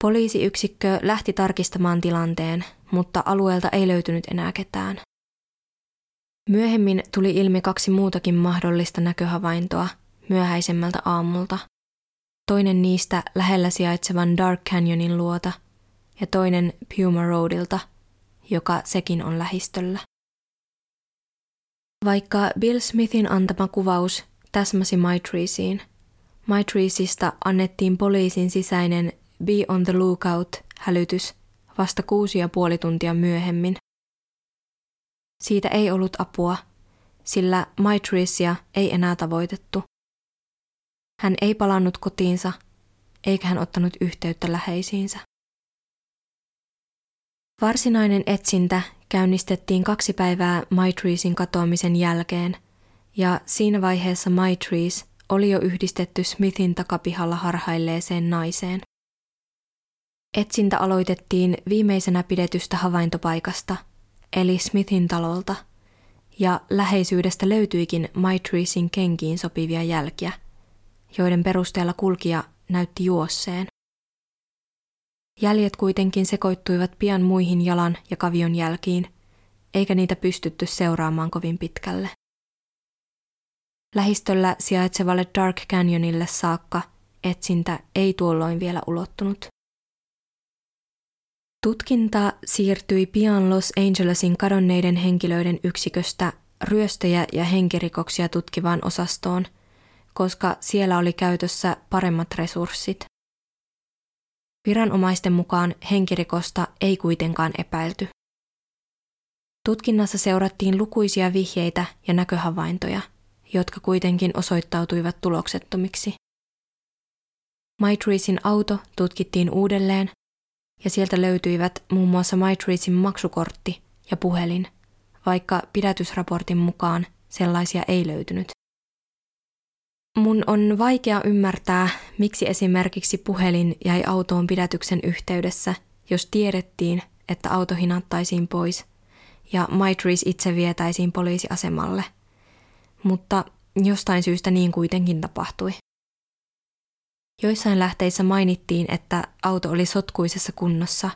Poliisiyksikkö lähti tarkistamaan tilanteen, mutta alueelta ei löytynyt enää ketään. Myöhemmin tuli ilmi kaksi muutakin mahdollista näköhavaintoa myöhäisemmältä aamulta. Toinen niistä lähellä sijaitsevan Dark Canyonin luota ja toinen Puma Roadilta, joka sekin on lähistöllä. Vaikka Bill Smithin antama kuvaus täsmäsi Maitreesiin, Maitreesista annettiin poliisin sisäinen Be on the lookout-hälytys vasta kuusi ja puoli tuntia myöhemmin. Siitä ei ollut apua, sillä Maitreesia ei enää tavoitettu. Hän ei palannut kotiinsa, eikä hän ottanut yhteyttä läheisiinsä. Varsinainen etsintä käynnistettiin kaksi päivää Maitreesin katoamisen jälkeen, ja siinä vaiheessa Maitrees oli jo yhdistetty Smithin takapihalla harhailleeseen naiseen. Etsintä aloitettiin viimeisenä pidetystä havaintopaikasta, eli Smithin talolta, ja läheisyydestä löytyikin Maitreesin kenkiin sopivia jälkiä, joiden perusteella kulkija näytti juosseen. Jäljet kuitenkin sekoittuivat pian muihin jalan ja kavion jälkiin, eikä niitä pystytty seuraamaan kovin pitkälle. Lähistöllä sijaitsevalle Dark Canyonille saakka etsintä ei tuolloin vielä ulottunut. Tutkinta siirtyi pian Los Angelesin kadonneiden henkilöiden yksiköstä ryöstöjä ja henkirikoksia tutkivaan osastoon, koska siellä oli käytössä paremmat resurssit. Viranomaisten mukaan henkirikosta ei kuitenkaan epäilty. Tutkinnassa seurattiin lukuisia vihjeitä ja näköhavaintoja, jotka kuitenkin osoittautuivat tuloksettomiksi. Maitreesin auto tutkittiin uudelleen ja sieltä löytyivät muun muassa Maitreesin maksukortti ja puhelin, vaikka pidätysraportin mukaan sellaisia ei löytynyt. Mun on vaikea ymmärtää, miksi esimerkiksi puhelin jäi autoon pidätyksen yhteydessä, jos tiedettiin, että auto hinattaisiin pois ja Maitrees itse vietäisiin poliisiasemalle. Mutta jostain syystä niin kuitenkin tapahtui. Joissain lähteissä mainittiin, että auto oli sotkuisessa kunnossa,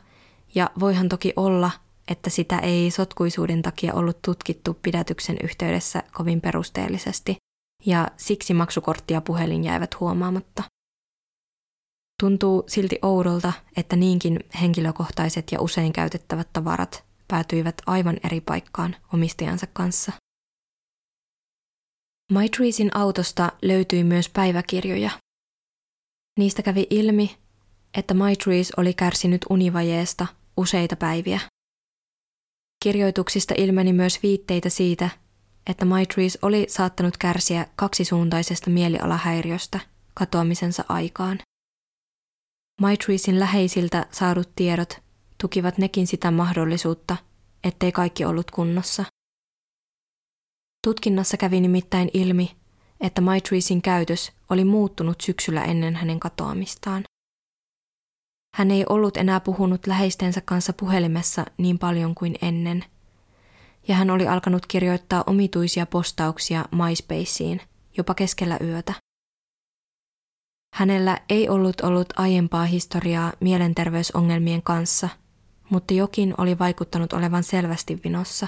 ja voihan toki olla, että sitä ei sotkuisuuden takia ollut tutkittu pidätyksen yhteydessä kovin perusteellisesti, ja siksi maksukortti ja puhelin jäivät huomaamatta. Tuntuu silti oudolta, että niinkin henkilökohtaiset ja usein käytettävät tavarat päätyivät aivan eri paikkaan omistajansa kanssa. Maitreesin autosta löytyi myös päiväkirjoja. Niistä kävi ilmi, että Maitrees oli kärsinyt univajeesta useita päiviä. Kirjoituksista ilmeni myös viitteitä siitä, että Maitrees oli saattanut kärsiä kaksisuuntaisesta mielialahäiriöstä katoamisensa aikaan. Maitreesin läheisiltä saadut tiedot tukivat nekin sitä mahdollisuutta, ettei kaikki ollut kunnossa. Tutkinnassa kävi nimittäin ilmi, että Maitreesin käytös oli muuttunut syksyllä ennen hänen katoamistaan. Hän ei ollut enää puhunut läheistensä kanssa puhelimessa niin paljon kuin ennen, ja hän oli alkanut kirjoittaa omituisia postauksia MySpaceen jopa keskellä yötä. Hänellä ei ollut ollut aiempaa historiaa mielenterveysongelmien kanssa, mutta jokin oli vaikuttanut olevan selvästi vinossa.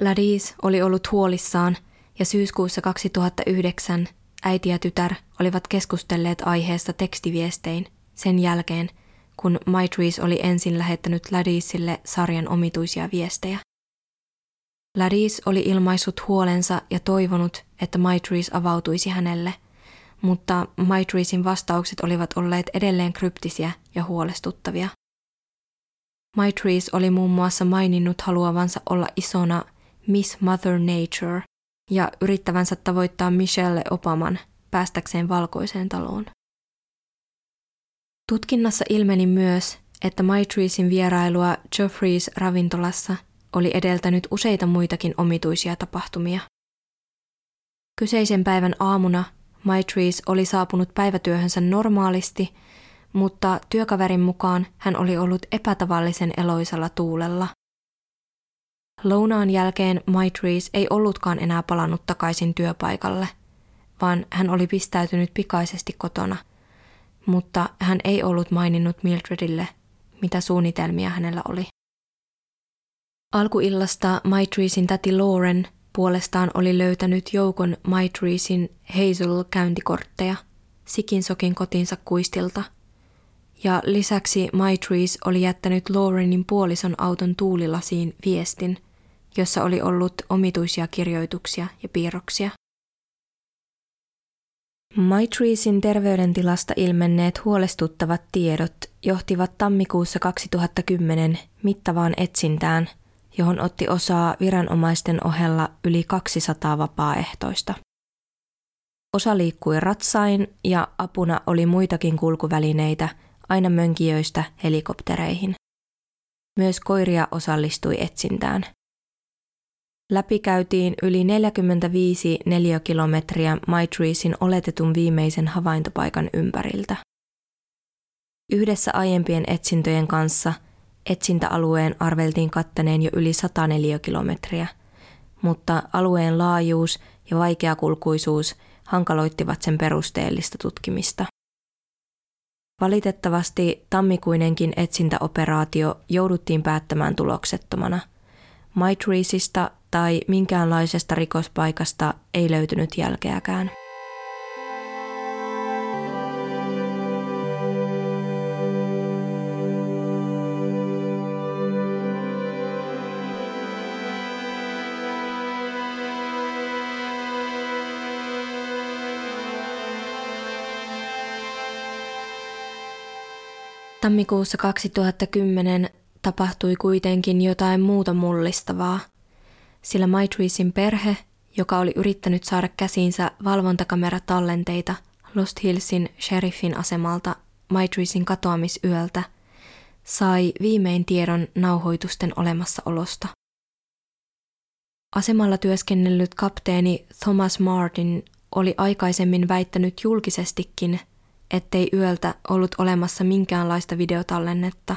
Ladis oli ollut huolissaan ja syyskuussa 2009 äiti ja tytär olivat keskustelleet aiheesta tekstiviestein sen jälkeen, kun Maitrees oli ensin lähettänyt Ladisille sarjan omituisia viestejä. Ladis oli ilmaissut huolensa ja toivonut, että Maitrees avautuisi hänelle, mutta Maitreesin vastaukset olivat olleet edelleen kryptisiä ja huolestuttavia. Maitrees oli muun muassa maininnut haluavansa olla isona Miss Mother Nature ja yrittävänsä tavoittaa Michelle Obaman päästäkseen valkoiseen taloon. Tutkinnassa ilmeni myös, että Maitreesin vierailua Geoffreys ravintolassa oli edeltänyt useita muitakin omituisia tapahtumia. Kyseisen päivän aamuna Maitrees oli saapunut päivätyöhönsä normaalisti, mutta työkaverin mukaan hän oli ollut epätavallisen eloisella tuulella – Lounaan jälkeen Maitrees ei ollutkaan enää palannut takaisin työpaikalle, vaan hän oli pistäytynyt pikaisesti kotona, mutta hän ei ollut maininnut Mildredille, mitä suunnitelmia hänellä oli. Alkuillasta Maitreesin täti Lauren puolestaan oli löytänyt joukon Maitreesin Hazel-käyntikortteja sikin sokin kotinsa kuistilta, ja lisäksi Maitrees oli jättänyt Laurenin puolison auton tuulilasiin viestin – jossa oli ollut omituisia kirjoituksia ja piirroksia. Maitreesin terveydentilasta ilmenneet huolestuttavat tiedot johtivat tammikuussa 2010 mittavaan etsintään, johon otti osaa viranomaisten ohella yli 200 vapaaehtoista. Osa liikkui ratsain ja apuna oli muitakin kulkuvälineitä aina mönkijöistä helikoptereihin. Myös koiria osallistui etsintään. Läpikäytiin yli 45 neliökilometriä Maitreesin oletetun viimeisen havaintopaikan ympäriltä. Yhdessä aiempien etsintöjen kanssa etsintäalueen arveltiin kattaneen jo yli 100 neliökilometriä, mutta alueen laajuus ja vaikeakulkuisuus hankaloittivat sen perusteellista tutkimista. Valitettavasti tammikuinenkin etsintäoperaatio jouduttiin päättämään tuloksettomana. Maitreesista tai minkäänlaisesta rikospaikasta ei löytynyt jälkeäkään. Tammikuussa 2010 tapahtui kuitenkin jotain muuta mullistavaa sillä Maitreesin perhe, joka oli yrittänyt saada käsiinsä valvontakameratallenteita Lost Hillsin sheriffin asemalta Maitreesin katoamisyöltä, sai viimein tiedon nauhoitusten olemassaolosta. Asemalla työskennellyt kapteeni Thomas Martin oli aikaisemmin väittänyt julkisestikin, ettei yöltä ollut olemassa minkäänlaista videotallennetta,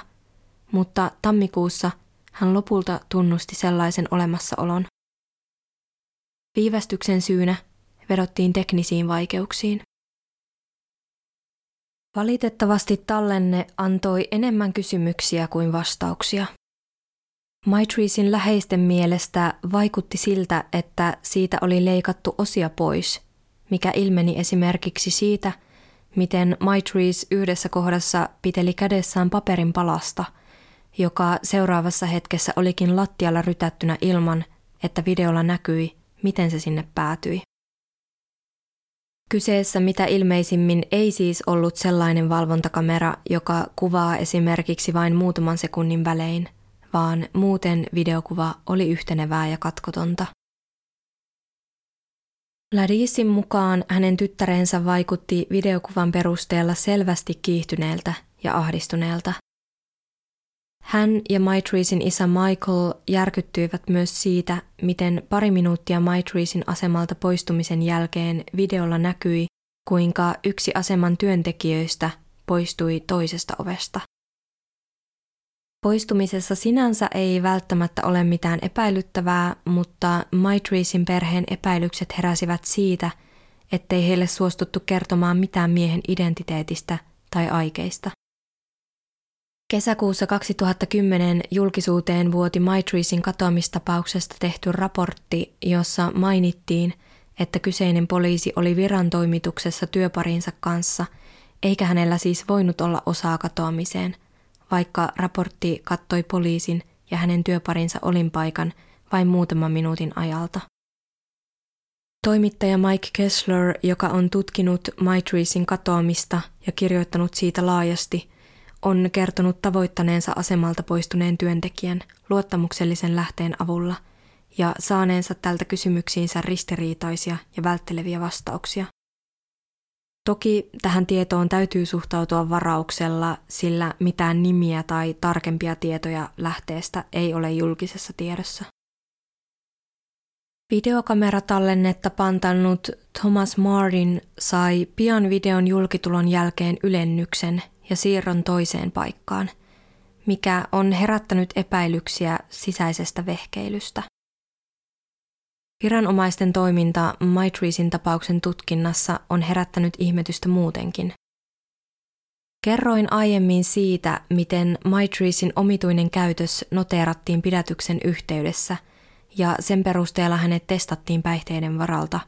mutta tammikuussa hän lopulta tunnusti sellaisen olemassaolon. Viivästyksen syynä vedottiin teknisiin vaikeuksiin. Valitettavasti tallenne antoi enemmän kysymyksiä kuin vastauksia. Maitreesin läheisten mielestä vaikutti siltä, että siitä oli leikattu osia pois, mikä ilmeni esimerkiksi siitä, miten Maitrees yhdessä kohdassa piteli kädessään paperin palasta, joka seuraavassa hetkessä olikin lattialla rytättynä ilman, että videolla näkyi, miten se sinne päätyi. Kyseessä mitä ilmeisimmin ei siis ollut sellainen valvontakamera, joka kuvaa esimerkiksi vain muutaman sekunnin välein, vaan muuten videokuva oli yhtenevää ja katkotonta. Ladisin mukaan hänen tyttärensä vaikutti videokuvan perusteella selvästi kiihtyneeltä ja ahdistuneelta. Hän ja Maitreesin isä Michael järkyttyivät myös siitä, miten pari minuuttia Maitreesin asemalta poistumisen jälkeen videolla näkyi, kuinka yksi aseman työntekijöistä poistui toisesta ovesta. Poistumisessa sinänsä ei välttämättä ole mitään epäilyttävää, mutta Maitreesin perheen epäilykset heräsivät siitä, ettei heille suostuttu kertomaan mitään miehen identiteetistä tai aikeista. Kesäkuussa 2010 julkisuuteen vuoti Maitreesin katoamistapauksesta tehty raportti, jossa mainittiin, että kyseinen poliisi oli viran toimituksessa työparinsa kanssa, eikä hänellä siis voinut olla osaa katoamiseen, vaikka raportti kattoi poliisin ja hänen työparinsa olinpaikan vain muutaman minuutin ajalta. Toimittaja Mike Kessler, joka on tutkinut Maitreesin katoamista ja kirjoittanut siitä laajasti – on kertonut tavoittaneensa asemalta poistuneen työntekijän luottamuksellisen lähteen avulla ja saaneensa tältä kysymyksiinsä ristiriitaisia ja vältteleviä vastauksia. Toki tähän tietoon täytyy suhtautua varauksella, sillä mitään nimiä tai tarkempia tietoja lähteestä ei ole julkisessa tiedossa. Videokameratallennetta pantannut Thomas Martin sai pian videon julkitulon jälkeen ylennyksen ja siirron toiseen paikkaan, mikä on herättänyt epäilyksiä sisäisestä vehkeilystä. Viranomaisten toiminta Maitreesin tapauksen tutkinnassa on herättänyt ihmetystä muutenkin. Kerroin aiemmin siitä, miten Maitreesin omituinen käytös noteerattiin pidätyksen yhteydessä ja sen perusteella hänet testattiin päihteiden varalta,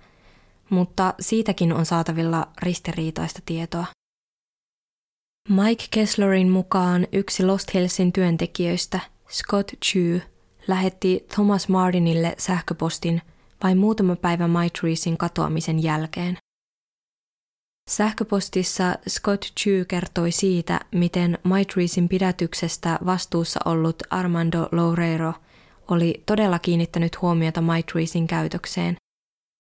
mutta siitäkin on saatavilla ristiriitaista tietoa. Mike Kesslerin mukaan yksi Lost Hillsin työntekijöistä, Scott Chu, lähetti Thomas Martinille sähköpostin vain muutama päivä Maitreesin katoamisen jälkeen. Sähköpostissa Scott Chu kertoi siitä, miten Maitreesin pidätyksestä vastuussa ollut Armando Loureiro oli todella kiinnittänyt huomiota Maitreesin käytökseen,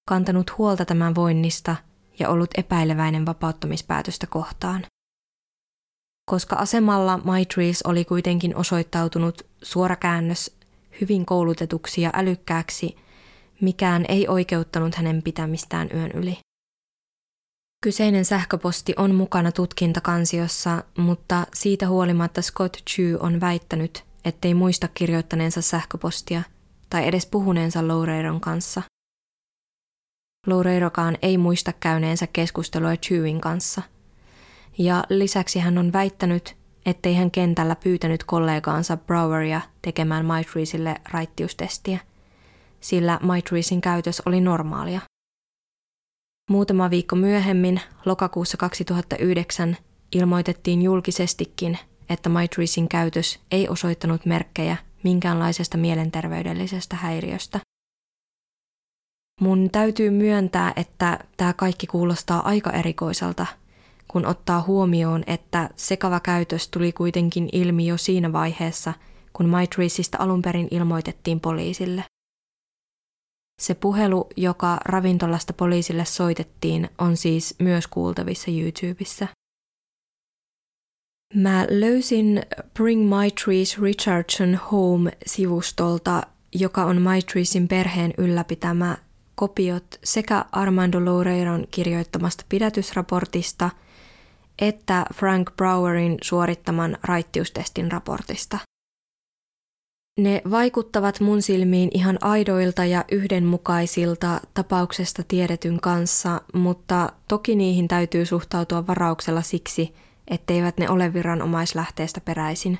kantanut huolta tämän voinnista ja ollut epäileväinen vapauttamispäätöstä kohtaan. Koska asemalla Maitrees oli kuitenkin osoittautunut suorakäännös hyvin koulutetuksi ja älykkääksi, mikään ei oikeuttanut hänen pitämistään yön yli. Kyseinen sähköposti on mukana tutkintakansiossa, mutta siitä huolimatta Scott Chu on väittänyt, ettei muista kirjoittaneensa sähköpostia tai edes puhuneensa Loureiron kanssa. Loureirokaan ei muista käyneensä keskustelua Chewin kanssa – ja lisäksi hän on väittänyt, ettei hän kentällä pyytänyt kollegaansa Broweria tekemään Maitreesille raittiustestiä, sillä Maitreesin käytös oli normaalia. Muutama viikko myöhemmin, lokakuussa 2009, ilmoitettiin julkisestikin, että Maitreesin käytös ei osoittanut merkkejä minkäänlaisesta mielenterveydellisestä häiriöstä. Mun täytyy myöntää, että tämä kaikki kuulostaa aika erikoiselta – kun ottaa huomioon, että sekava käytös tuli kuitenkin ilmi jo siinä vaiheessa, kun Maitreisista alun perin ilmoitettiin poliisille. Se puhelu, joka ravintolasta poliisille soitettiin, on siis myös kuultavissa YouTubessa. Mä löysin Bring My Trees Richardson Home-sivustolta, joka on My Treesin perheen ylläpitämä kopiot sekä Armando Loureiron kirjoittamasta pidätysraportista että Frank Browerin suorittaman raittiustestin raportista. Ne vaikuttavat mun silmiin ihan aidoilta ja yhdenmukaisilta tapauksesta tiedetyn kanssa, mutta toki niihin täytyy suhtautua varauksella siksi, etteivät ne ole viranomaislähteestä peräisin.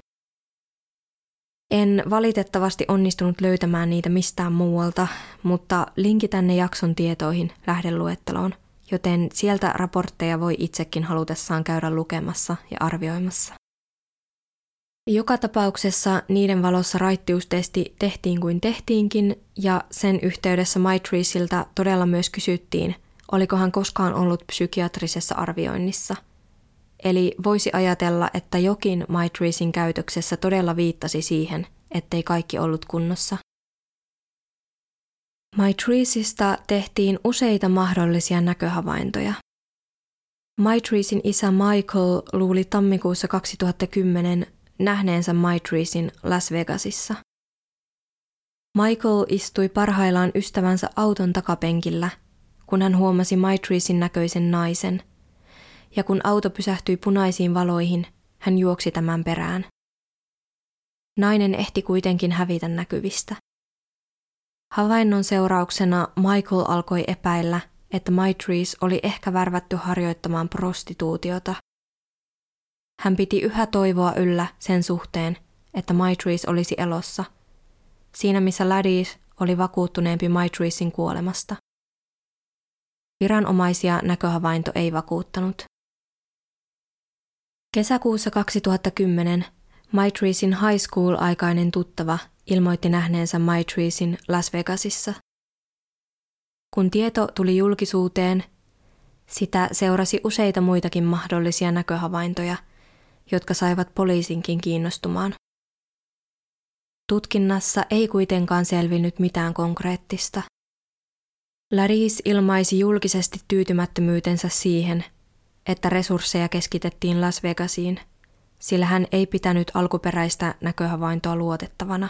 En valitettavasti onnistunut löytämään niitä mistään muualta, mutta linkitän ne jakson tietoihin lähdeluetteloon, joten sieltä raportteja voi itsekin halutessaan käydä lukemassa ja arvioimassa. Joka tapauksessa niiden valossa raittiustesti tehtiin kuin tehtiinkin ja sen yhteydessä Maitreesilta todella myös kysyttiin, oliko hän koskaan ollut psykiatrisessa arvioinnissa. Eli voisi ajatella, että jokin Maitreesin käytöksessä todella viittasi siihen, ettei kaikki ollut kunnossa. Maitreesista tehtiin useita mahdollisia näköhavaintoja. Maitreesin isä Michael luuli tammikuussa 2010 nähneensä Maitreesin Las Vegasissa. Michael istui parhaillaan ystävänsä auton takapenkillä, kun hän huomasi Maitreesin näköisen naisen, ja kun auto pysähtyi punaisiin valoihin, hän juoksi tämän perään. Nainen ehti kuitenkin hävitä näkyvistä. Havainnon seurauksena Michael alkoi epäillä, että Maitrees oli ehkä värvätty harjoittamaan prostituutiota hän piti yhä toivoa yllä sen suhteen, että Maitrees olisi elossa, siinä missä Ladis oli vakuuttuneempi Maitreesin kuolemasta. Viranomaisia näköhavainto ei vakuuttanut. Kesäkuussa 2010 Maitreesin high school-aikainen tuttava ilmoitti nähneensä Maitreesin Las Vegasissa. Kun tieto tuli julkisuuteen, sitä seurasi useita muitakin mahdollisia näköhavaintoja – jotka saivat poliisinkin kiinnostumaan. Tutkinnassa ei kuitenkaan selvinnyt mitään konkreettista. Laris ilmaisi julkisesti tyytymättömyytensä siihen, että resursseja keskitettiin Las Vegasiin, sillä hän ei pitänyt alkuperäistä näköhavaintoa luotettavana.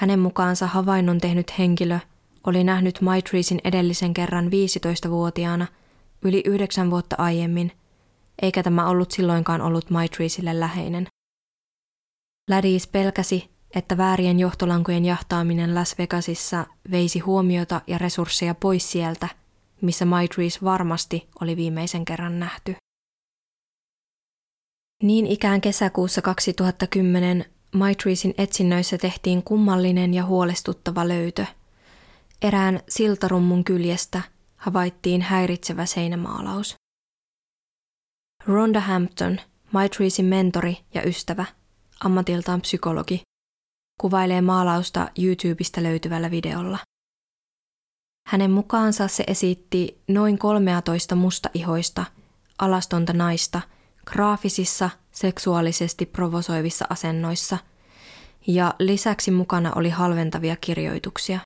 Hänen mukaansa havainnon tehnyt henkilö oli nähnyt Maitreesin edellisen kerran 15-vuotiaana yli yhdeksän vuotta aiemmin eikä tämä ollut silloinkaan ollut Maitreesille läheinen. Ladis pelkäsi, että väärien johtolankojen jahtaaminen Las Vegasissa veisi huomiota ja resursseja pois sieltä, missä Maitrees varmasti oli viimeisen kerran nähty. Niin ikään kesäkuussa 2010 Maitreesin etsinnöissä tehtiin kummallinen ja huolestuttava löytö. Erään siltarummun kyljestä havaittiin häiritsevä seinämaalaus. Rhonda Hampton, Maitreesin mentori ja ystävä, ammatiltaan psykologi, kuvailee maalausta YouTubesta löytyvällä videolla. Hänen mukaansa se esitti noin 13 mustaihoista, alastonta naista graafisissa, seksuaalisesti provosoivissa asennoissa, ja lisäksi mukana oli halventavia kirjoituksia.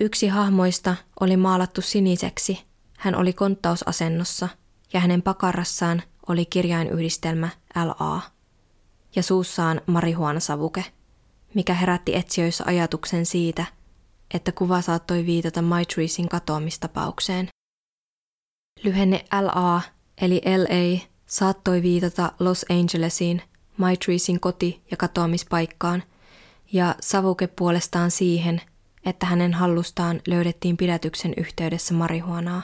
Yksi hahmoista oli maalattu siniseksi, hän oli konttausasennossa – ja hänen pakarassaan oli kirjainyhdistelmä LA ja suussaan marihuanasavuke, mikä herätti etsijöissä ajatuksen siitä, että kuva saattoi viitata Maitreesin katoamistapaukseen. Lyhenne LA eli LA saattoi viitata Los Angelesiin, Maitreesin koti- ja katoamispaikkaan, ja savuke puolestaan siihen, että hänen hallustaan löydettiin pidätyksen yhteydessä marihuanaa.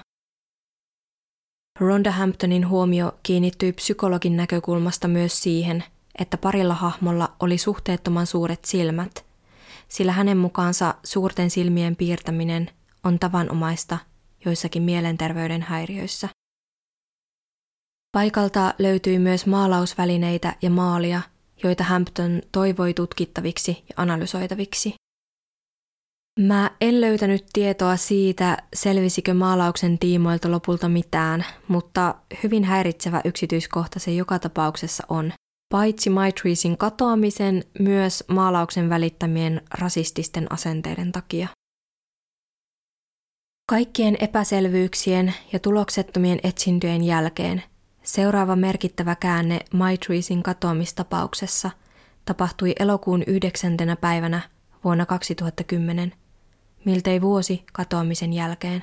Rhonda Hamptonin huomio kiinnittyi psykologin näkökulmasta myös siihen, että parilla hahmolla oli suhteettoman suuret silmät, sillä hänen mukaansa suurten silmien piirtäminen on tavanomaista joissakin mielenterveyden häiriöissä. Paikalta löytyi myös maalausvälineitä ja maalia, joita Hampton toivoi tutkittaviksi ja analysoitaviksi. Mä en löytänyt tietoa siitä, selvisikö maalauksen tiimoilta lopulta mitään, mutta hyvin häiritsevä yksityiskohta se joka tapauksessa on. Paitsi Maitreesin katoamisen, myös maalauksen välittämien rasististen asenteiden takia. Kaikkien epäselvyyksien ja tuloksettomien etsintöjen jälkeen seuraava merkittävä käänne Maitreesin katoamistapauksessa tapahtui elokuun 9. päivänä vuonna 2010, miltei vuosi katoamisen jälkeen.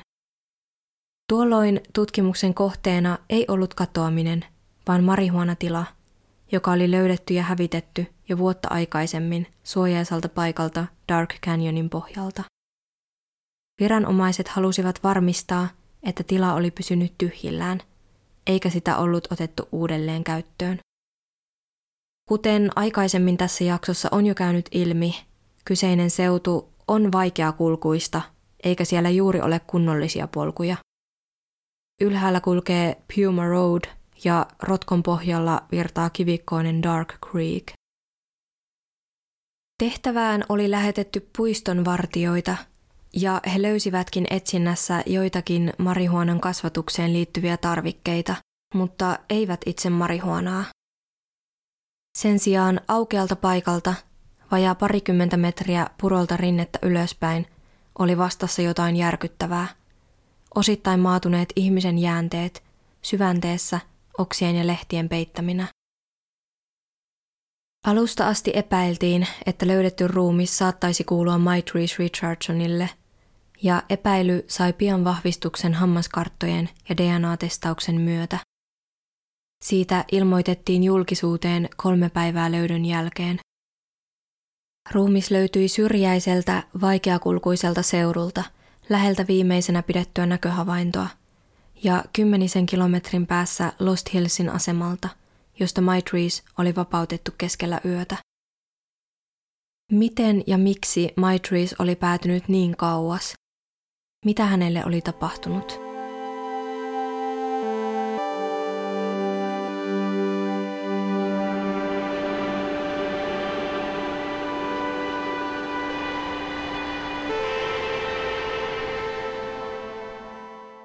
Tuolloin tutkimuksen kohteena ei ollut katoaminen, vaan marihuonatila, joka oli löydetty ja hävitetty jo vuotta aikaisemmin suojaisalta paikalta Dark Canyonin pohjalta. Viranomaiset halusivat varmistaa, että tila oli pysynyt tyhjillään, eikä sitä ollut otettu uudelleen käyttöön. Kuten aikaisemmin tässä jaksossa on jo käynyt ilmi, kyseinen seutu on vaikeakulkuista, eikä siellä juuri ole kunnollisia polkuja. Ylhäällä kulkee Puma Road ja rotkon pohjalla virtaa kivikkoinen Dark Creek. Tehtävään oli lähetetty puiston vartioita – ja he löysivätkin etsinnässä joitakin marihuonan kasvatukseen liittyviä tarvikkeita, mutta eivät itse marihuonaa. Sen sijaan aukealta paikalta, vajaa parikymmentä metriä purolta rinnettä ylöspäin, oli vastassa jotain järkyttävää. Osittain maatuneet ihmisen jäänteet, syvänteessä, oksien ja lehtien peittäminä. Alusta asti epäiltiin, että löydetty ruumi saattaisi kuulua Maitreese Richardsonille – ja epäily sai pian vahvistuksen hammaskarttojen ja DNA-testauksen myötä. Siitä ilmoitettiin julkisuuteen kolme päivää löydön jälkeen. Ruumis löytyi syrjäiseltä, vaikeakulkuiselta seudulta, läheltä viimeisenä pidettyä näköhavaintoa, ja kymmenisen kilometrin päässä Lost Hillsin asemalta, josta Maitrees oli vapautettu keskellä yötä. Miten ja miksi Maitrees oli päätynyt niin kauas? Mitä hänelle oli tapahtunut.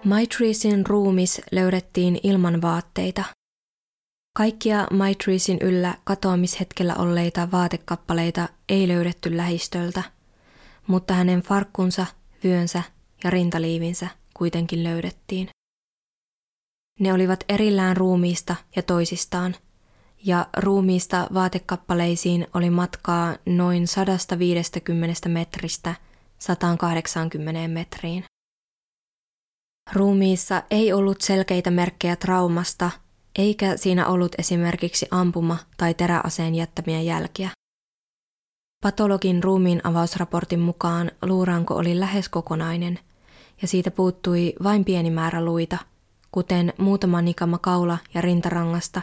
Maitreesin ruumis löydettiin ilman vaatteita. Kaikkia Maitreesin yllä katoamishetkellä olleita vaatekappaleita ei löydetty lähistöltä, mutta hänen farkkunsa, vyönsä ja rintaliivinsä kuitenkin löydettiin. Ne olivat erillään ruumiista ja toisistaan, ja ruumiista vaatekappaleisiin oli matkaa noin 150 metristä 180 metriin. Ruumiissa ei ollut selkeitä merkkejä traumasta, eikä siinä ollut esimerkiksi ampuma- tai teräaseen jättämiä jälkiä. Patologin ruumiin avausraportin mukaan luuranko oli lähes kokonainen ja siitä puuttui vain pieni määrä luita, kuten muutama nikama kaula ja rintarangasta,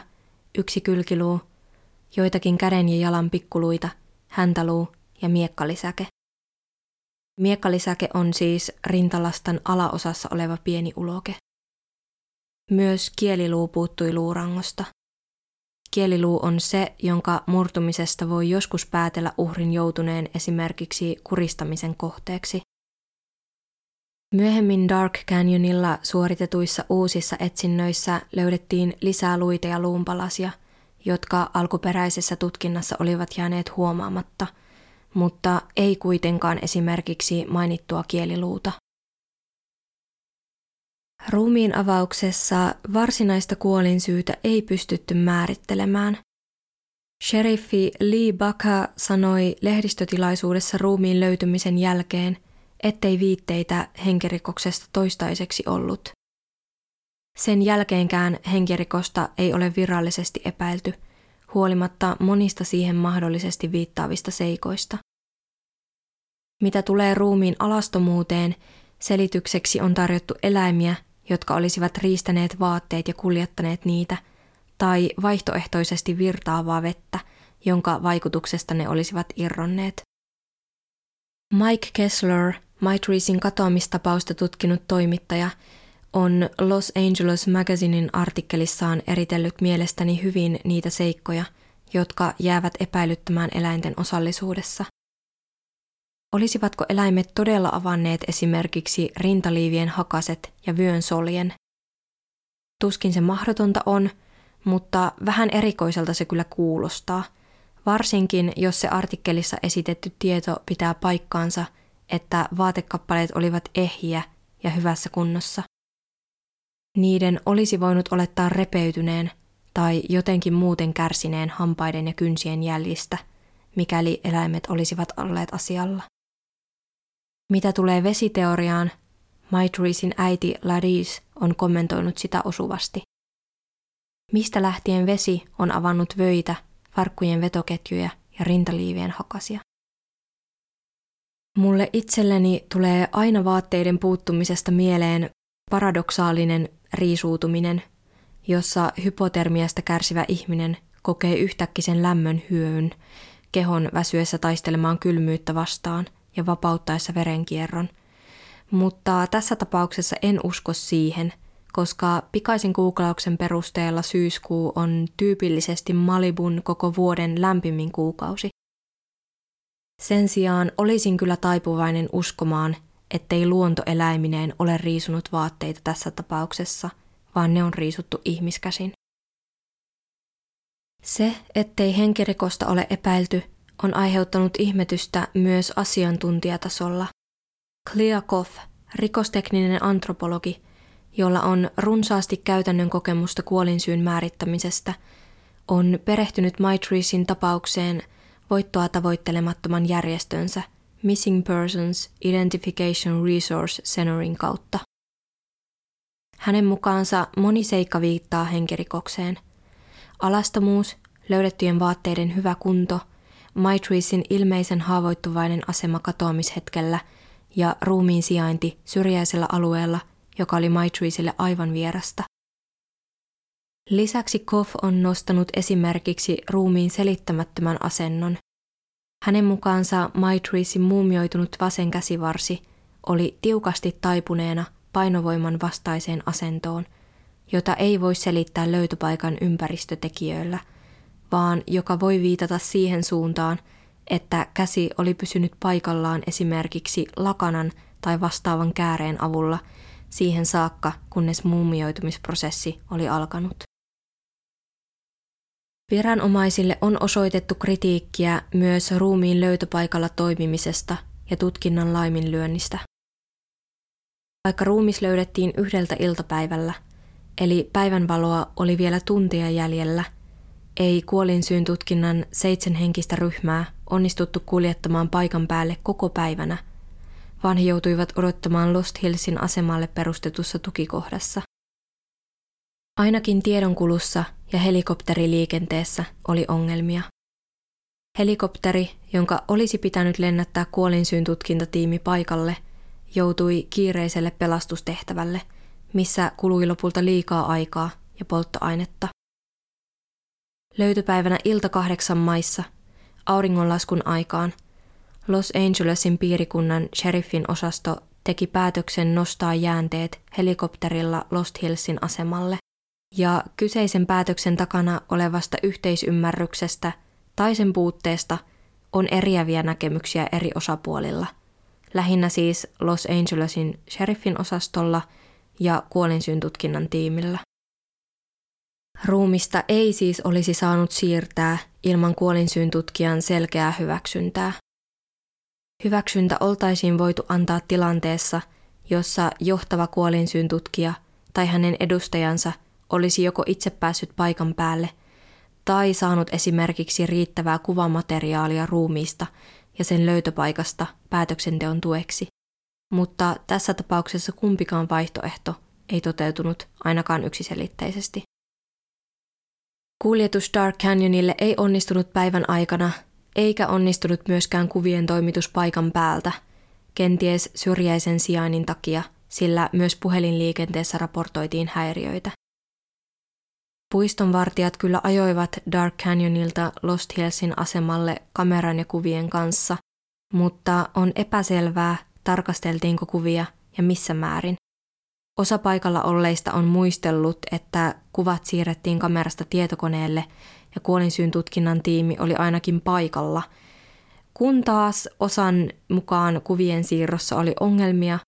yksi kylkiluu, joitakin käden ja jalan pikkuluita, häntäluu ja miekkalisäke. Miekkalisäke on siis rintalastan alaosassa oleva pieni uloke. Myös kieliluu puuttui luurangosta. Kieliluu on se, jonka murtumisesta voi joskus päätellä uhrin joutuneen esimerkiksi kuristamisen kohteeksi. Myöhemmin Dark Canyonilla suoritetuissa uusissa etsinnöissä löydettiin lisää luita ja luumpalasia, jotka alkuperäisessä tutkinnassa olivat jääneet huomaamatta, mutta ei kuitenkaan esimerkiksi mainittua kieliluuta. Ruumiin avauksessa varsinaista kuolinsyytä ei pystytty määrittelemään. Sheriffi Lee Baka sanoi lehdistötilaisuudessa ruumiin löytymisen jälkeen, ettei viitteitä henkirikoksesta toistaiseksi ollut. Sen jälkeenkään henkirikosta ei ole virallisesti epäilty, huolimatta monista siihen mahdollisesti viittaavista seikoista. Mitä tulee ruumiin alastomuuteen, selitykseksi on tarjottu eläimiä, jotka olisivat riistäneet vaatteet ja kuljettaneet niitä, tai vaihtoehtoisesti virtaavaa vettä, jonka vaikutuksesta ne olisivat irronneet. Mike Kessler, Maitreesin katoamistapausta tutkinut toimittaja, on Los Angeles Magazinein artikkelissaan eritellyt mielestäni hyvin niitä seikkoja, jotka jäävät epäilyttämään eläinten osallisuudessa. Olisivatko eläimet todella avanneet esimerkiksi rintaliivien hakaset ja vyön soljen? Tuskin se mahdotonta on, mutta vähän erikoiselta se kyllä kuulostaa, varsinkin jos se artikkelissa esitetty tieto pitää paikkaansa, että vaatekappaleet olivat ehjiä ja hyvässä kunnossa. Niiden olisi voinut olettaa repeytyneen tai jotenkin muuten kärsineen hampaiden ja kynsien jäljistä, mikäli eläimet olisivat olleet asialla. Mitä tulee vesiteoriaan, Maitreesin äiti Laris on kommentoinut sitä osuvasti. Mistä lähtien vesi on avannut vöitä, farkkujen vetoketjuja ja rintaliivien hakasia. Mulle itselleni tulee aina vaatteiden puuttumisesta mieleen paradoksaalinen riisuutuminen, jossa hypotermiasta kärsivä ihminen kokee yhtäkkisen lämmön hyöyn kehon väsyessä taistelemaan kylmyyttä vastaan ja vapauttaessa verenkierron. Mutta tässä tapauksessa en usko siihen, koska pikaisen googlauksen perusteella syyskuu on tyypillisesti Malibun koko vuoden lämpimin kuukausi. Sen sijaan olisin kyllä taipuvainen uskomaan, ettei luonto eläimineen ole riisunut vaatteita tässä tapauksessa, vaan ne on riisuttu ihmiskäsin. Se, ettei henkirikosta ole epäilty, on aiheuttanut ihmetystä myös asiantuntijatasolla. Kliakov, rikostekninen antropologi, jolla on runsaasti käytännön kokemusta kuolinsyyn määrittämisestä, on perehtynyt Maitreesin tapaukseen voittoa tavoittelemattoman järjestönsä Missing Persons Identification Resource Centerin kautta. Hänen mukaansa moni seikka viittaa henkirikokseen. Alastomuus, löydettyjen vaatteiden hyvä kunto – Maitreesin ilmeisen haavoittuvainen asema katoamishetkellä ja ruumiin sijainti syrjäisellä alueella, joka oli Maitreesille aivan vierasta. Lisäksi Koff on nostanut esimerkiksi ruumiin selittämättömän asennon. Hänen mukaansa Maitreesin muumioitunut vasen käsivarsi oli tiukasti taipuneena painovoiman vastaiseen asentoon, jota ei voi selittää löytöpaikan ympäristötekijöillä – vaan joka voi viitata siihen suuntaan, että käsi oli pysynyt paikallaan esimerkiksi lakanan tai vastaavan kääreen avulla siihen saakka, kunnes muumioitumisprosessi oli alkanut. Viranomaisille on osoitettu kritiikkiä myös ruumiin löytöpaikalla toimimisesta ja tutkinnan laiminlyönnistä. Vaikka ruumis löydettiin yhdeltä iltapäivällä, eli päivänvaloa oli vielä tuntia jäljellä – ei kuolinsyyn tutkinnan seitsemänhenkistä ryhmää onnistuttu kuljettamaan paikan päälle koko päivänä, vaan he joutuivat odottamaan Lost Hillsin asemalle perustetussa tukikohdassa. Ainakin tiedonkulussa ja helikopteriliikenteessä oli ongelmia. Helikopteri, jonka olisi pitänyt lennättää kuolinsyyn tutkintatiimi paikalle, joutui kiireiselle pelastustehtävälle, missä kului lopulta liikaa aikaa ja polttoainetta. Löytöpäivänä ilta kahdeksan maissa, auringonlaskun aikaan, Los Angelesin piirikunnan sheriffin osasto teki päätöksen nostaa jäänteet helikopterilla Lost Hillsin asemalle. Ja kyseisen päätöksen takana olevasta yhteisymmärryksestä tai sen puutteesta on eriäviä näkemyksiä eri osapuolilla. Lähinnä siis Los Angelesin sheriffin osastolla ja kuolinsyntutkinnan tiimillä. Ruumista ei siis olisi saanut siirtää ilman kuolinsyyn tutkijan selkeää hyväksyntää. Hyväksyntä oltaisiin voitu antaa tilanteessa, jossa johtava kuolinsyyn tutkija tai hänen edustajansa olisi joko itse päässyt paikan päälle tai saanut esimerkiksi riittävää kuvamateriaalia ruumiista ja sen löytöpaikasta päätöksenteon tueksi. Mutta tässä tapauksessa kumpikaan vaihtoehto ei toteutunut ainakaan yksiselitteisesti. Kuljetus Dark Canyonille ei onnistunut päivän aikana, eikä onnistunut myöskään kuvien toimitus paikan päältä, kenties syrjäisen sijainnin takia, sillä myös puhelinliikenteessä raportoitiin häiriöitä. Puistonvartijat kyllä ajoivat Dark Canyonilta Lost Hillsin asemalle kameran ja kuvien kanssa, mutta on epäselvää, tarkasteltiinko kuvia ja missä määrin. Osa paikalla olleista on muistellut, että kuvat siirrettiin kamerasta tietokoneelle ja kuolinsyyn tutkinnan tiimi oli ainakin paikalla, Kun taas osan mukaan kuvien siirrossa oli ongelmia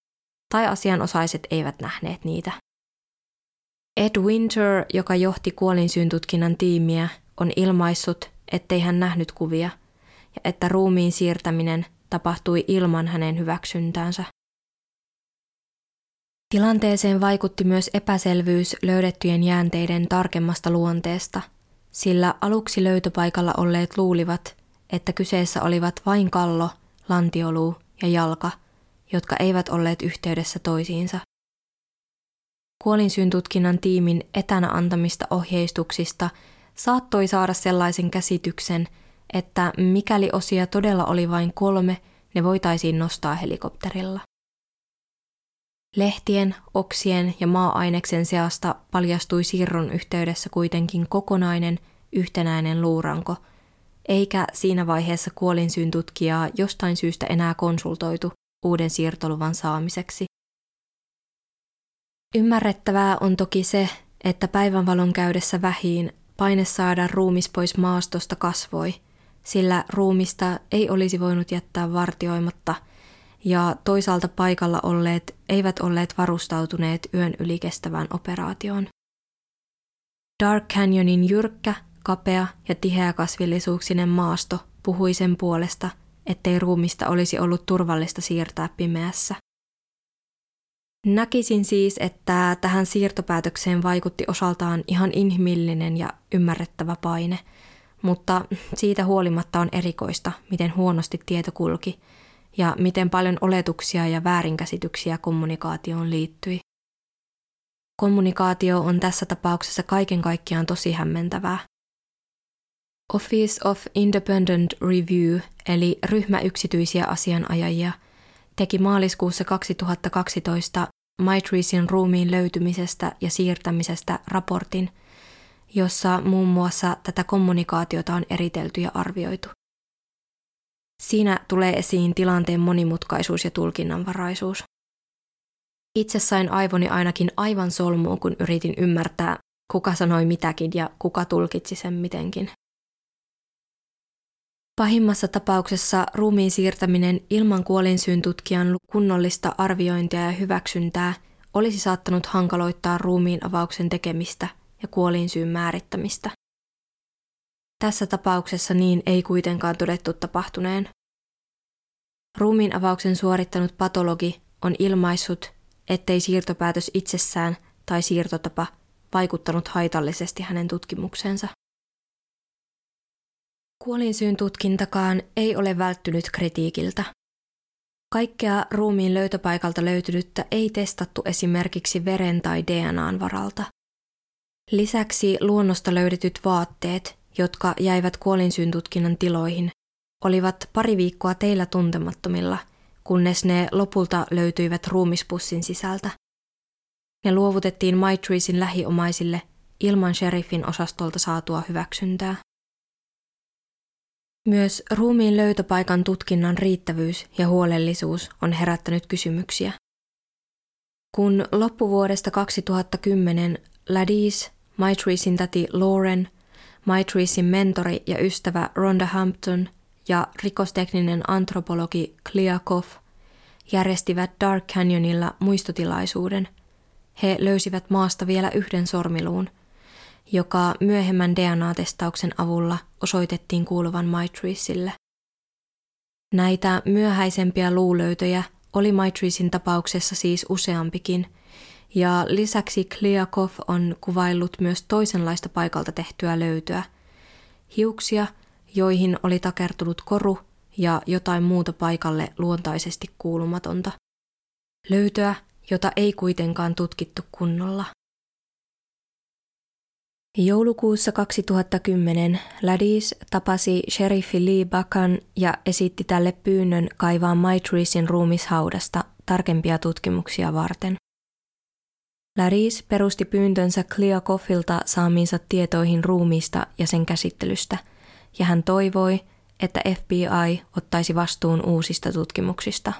tai asianosaiset eivät nähneet niitä. Ed Winter, joka johti kuolinsyyntutkinnan tiimiä, on ilmaissut, ettei hän nähnyt kuvia ja että ruumiin siirtäminen tapahtui ilman hänen hyväksyntäänsä. Tilanteeseen vaikutti myös epäselvyys löydettyjen jäänteiden tarkemmasta luonteesta, sillä aluksi löytöpaikalla olleet luulivat, että kyseessä olivat vain kallo, lantioluu ja jalka, jotka eivät olleet yhteydessä toisiinsa. Kuolinsyntutkinnan tiimin etänä antamista ohjeistuksista saattoi saada sellaisen käsityksen, että mikäli osia todella oli vain kolme, ne voitaisiin nostaa helikopterilla. Lehtien, oksien ja maa-aineksen seasta paljastui siirron yhteydessä kuitenkin kokonainen, yhtenäinen luuranko, eikä siinä vaiheessa kuolinsyyn tutkijaa jostain syystä enää konsultoitu uuden siirtoluvan saamiseksi. Ymmärrettävää on toki se, että päivänvalon käydessä vähiin paine saada ruumis pois maastosta kasvoi, sillä ruumista ei olisi voinut jättää vartioimatta – ja toisaalta paikalla olleet eivät olleet varustautuneet yön yli kestävään operaatioon. Dark Canyonin jyrkkä, kapea ja tiheä kasvillisuuksinen maasto puhui sen puolesta, ettei ruumista olisi ollut turvallista siirtää pimeässä. Näkisin siis, että tähän siirtopäätökseen vaikutti osaltaan ihan inhimillinen ja ymmärrettävä paine, mutta siitä huolimatta on erikoista, miten huonosti tieto kulki – ja miten paljon oletuksia ja väärinkäsityksiä kommunikaatioon liittyi. Kommunikaatio on tässä tapauksessa kaiken kaikkiaan tosi hämmentävää. Office of Independent Review, eli ryhmä yksityisiä asianajajia, teki maaliskuussa 2012 Maitreesin ruumiin löytymisestä ja siirtämisestä raportin, jossa muun muassa tätä kommunikaatiota on eritelty ja arvioitu. Siinä tulee esiin tilanteen monimutkaisuus ja tulkinnanvaraisuus. Itse sain aivoni ainakin aivan solmuun, kun yritin ymmärtää, kuka sanoi mitäkin ja kuka tulkitsi sen mitenkin. Pahimmassa tapauksessa ruumiin siirtäminen ilman kuolinsyyn tutkijan kunnollista arviointia ja hyväksyntää olisi saattanut hankaloittaa ruumiin avauksen tekemistä ja kuolinsyyn määrittämistä. Tässä tapauksessa niin ei kuitenkaan todettu tapahtuneen. Ruumiin avauksen suorittanut patologi on ilmaissut, ettei siirtopäätös itsessään tai siirtotapa vaikuttanut haitallisesti hänen tutkimukseensa. Kuolinsyyn tutkintakaan ei ole välttynyt kritiikiltä. Kaikkea ruumiin löytöpaikalta löytynyttä ei testattu esimerkiksi veren tai DNAn varalta. Lisäksi luonnosta löydetyt vaatteet jotka jäivät kuolinsyyntutkinnan tiloihin, olivat pari viikkoa teillä tuntemattomilla, kunnes ne lopulta löytyivät ruumispussin sisältä. Ne luovutettiin Maitreesin lähiomaisille ilman sheriffin osastolta saatua hyväksyntää. Myös ruumiin löytöpaikan tutkinnan riittävyys ja huolellisuus on herättänyt kysymyksiä. Kun loppuvuodesta 2010 Ladis, Maitreesin täti Lauren Maitreesin mentori ja ystävä Rhonda Hampton ja rikostekninen antropologi Clea Koff järjestivät Dark Canyonilla muistotilaisuuden. He löysivät maasta vielä yhden sormiluun, joka myöhemmän DNA-testauksen avulla osoitettiin kuuluvan Maitreesille. Näitä myöhäisempiä luulöytöjä oli Maitreesin tapauksessa siis useampikin – ja lisäksi Kliakov on kuvaillut myös toisenlaista paikalta tehtyä löytöä. Hiuksia, joihin oli takertunut koru ja jotain muuta paikalle luontaisesti kuulumatonta. Löytöä, jota ei kuitenkaan tutkittu kunnolla. Joulukuussa 2010 Ladis tapasi sheriffi Lee Bakan ja esitti tälle pyynnön kaivaa Maitreesin ruumishaudasta tarkempia tutkimuksia varten. Laris perusti pyyntönsä Kliakoffilta saamiinsa tietoihin ruumiista ja sen käsittelystä, ja hän toivoi, että FBI ottaisi vastuun uusista tutkimuksista.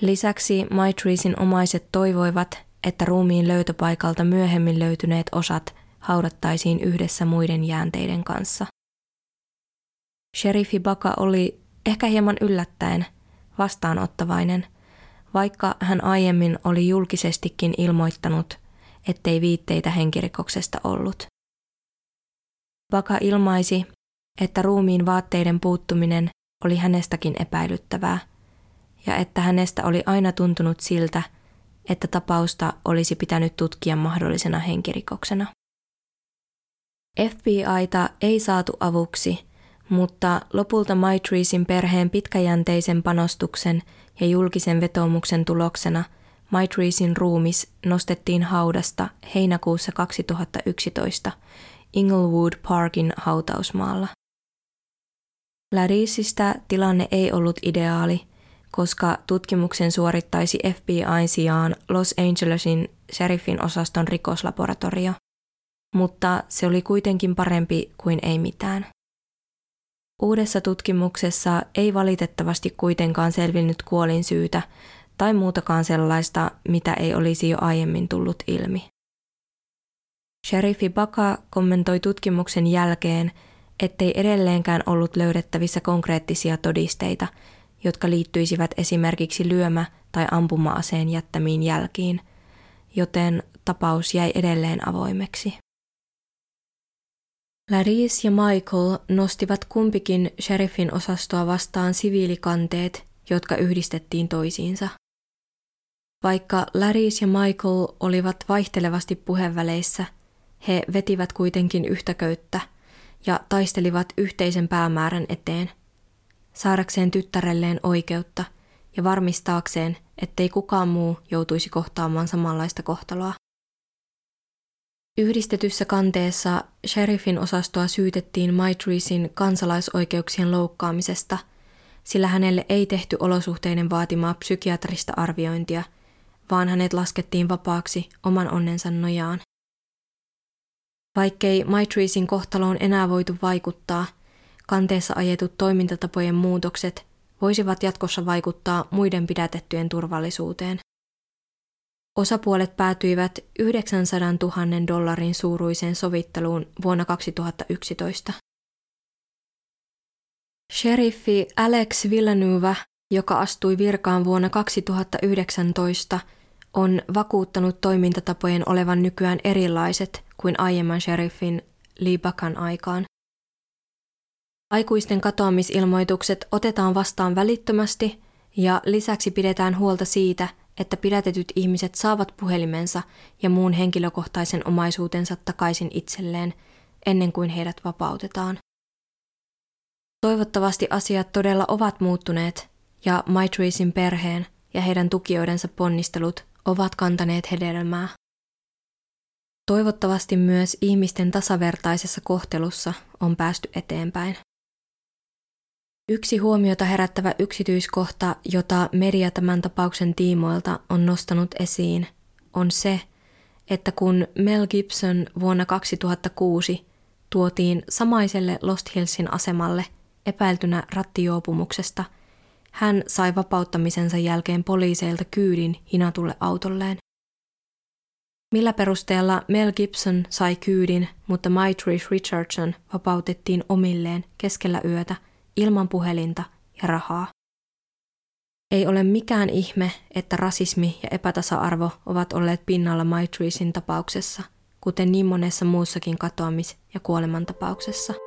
Lisäksi Maitreesin omaiset toivoivat, että ruumiin löytöpaikalta myöhemmin löytyneet osat haudattaisiin yhdessä muiden jäänteiden kanssa. Sheriffi Baka oli ehkä hieman yllättäen vastaanottavainen, vaikka hän aiemmin oli julkisestikin ilmoittanut, ettei viitteitä henkirikoksesta ollut. Baka ilmaisi, että ruumiin vaatteiden puuttuminen oli hänestäkin epäilyttävää ja että hänestä oli aina tuntunut siltä, että tapausta olisi pitänyt tutkia mahdollisena henkirikoksena. FBIta ei saatu avuksi, mutta lopulta Maitreesin perheen pitkäjänteisen panostuksen ja julkisen vetomuksen tuloksena Maitreesin ruumis nostettiin haudasta heinäkuussa 2011 Inglewood Parkin hautausmaalla. Larisista tilanne ei ollut ideaali, koska tutkimuksen suorittaisi FBIn sijaan Los Angelesin sheriffin osaston rikoslaboratorio. Mutta se oli kuitenkin parempi kuin ei mitään. Uudessa tutkimuksessa ei valitettavasti kuitenkaan selvinnyt kuolin syytä tai muutakaan sellaista, mitä ei olisi jo aiemmin tullut ilmi. Sheriffi Baka kommentoi tutkimuksen jälkeen, ettei edelleenkään ollut löydettävissä konkreettisia todisteita, jotka liittyisivät esimerkiksi lyömä- tai ampuma-aseen jättämiin jälkiin, joten tapaus jäi edelleen avoimeksi. Laris ja Michael nostivat kumpikin sheriffin osastoa vastaan siviilikanteet, jotka yhdistettiin toisiinsa. Vaikka Laris ja Michael olivat vaihtelevasti puheväleissä, he vetivät kuitenkin yhtä köyttä ja taistelivat yhteisen päämäärän eteen, saadakseen tyttärelleen oikeutta ja varmistaakseen, ettei kukaan muu joutuisi kohtaamaan samanlaista kohtaloa. Yhdistetyssä kanteessa sheriffin osastoa syytettiin Maitreesin kansalaisoikeuksien loukkaamisesta, sillä hänelle ei tehty olosuhteiden vaatimaa psykiatrista arviointia, vaan hänet laskettiin vapaaksi oman onnensa nojaan. Vaikkei Maitreesin kohtaloon enää voitu vaikuttaa, kanteessa ajetut toimintatapojen muutokset voisivat jatkossa vaikuttaa muiden pidätettyjen turvallisuuteen. Osapuolet päätyivät 900 000 dollarin suuruiseen sovitteluun vuonna 2011. Sheriffi Alex Villanueva, joka astui virkaan vuonna 2019, on vakuuttanut toimintatapojen olevan nykyään erilaiset kuin aiemman sheriffin Lee Bakan aikaan. Aikuisten katoamisilmoitukset otetaan vastaan välittömästi ja lisäksi pidetään huolta siitä, että pidätetyt ihmiset saavat puhelimensa ja muun henkilökohtaisen omaisuutensa takaisin itselleen ennen kuin heidät vapautetaan. Toivottavasti asiat todella ovat muuttuneet ja Maitreesin perheen ja heidän tukijoidensa ponnistelut ovat kantaneet hedelmää. Toivottavasti myös ihmisten tasavertaisessa kohtelussa on päästy eteenpäin. Yksi huomiota herättävä yksityiskohta, jota media tämän tapauksen tiimoilta on nostanut esiin, on se, että kun Mel Gibson vuonna 2006 tuotiin samaiselle Lost Hillsin asemalle epäiltynä rattijuopumuksesta, hän sai vapauttamisensa jälkeen poliiseilta kyydin hinatulle autolleen. Millä perusteella Mel Gibson sai kyydin, mutta Maitrice Richardson vapautettiin omilleen keskellä yötä – ilman puhelinta ja rahaa. Ei ole mikään ihme, että rasismi ja epätasa-arvo ovat olleet pinnalla Maitreesin tapauksessa, kuten niin monessa muussakin katoamis- ja kuolemantapauksessa.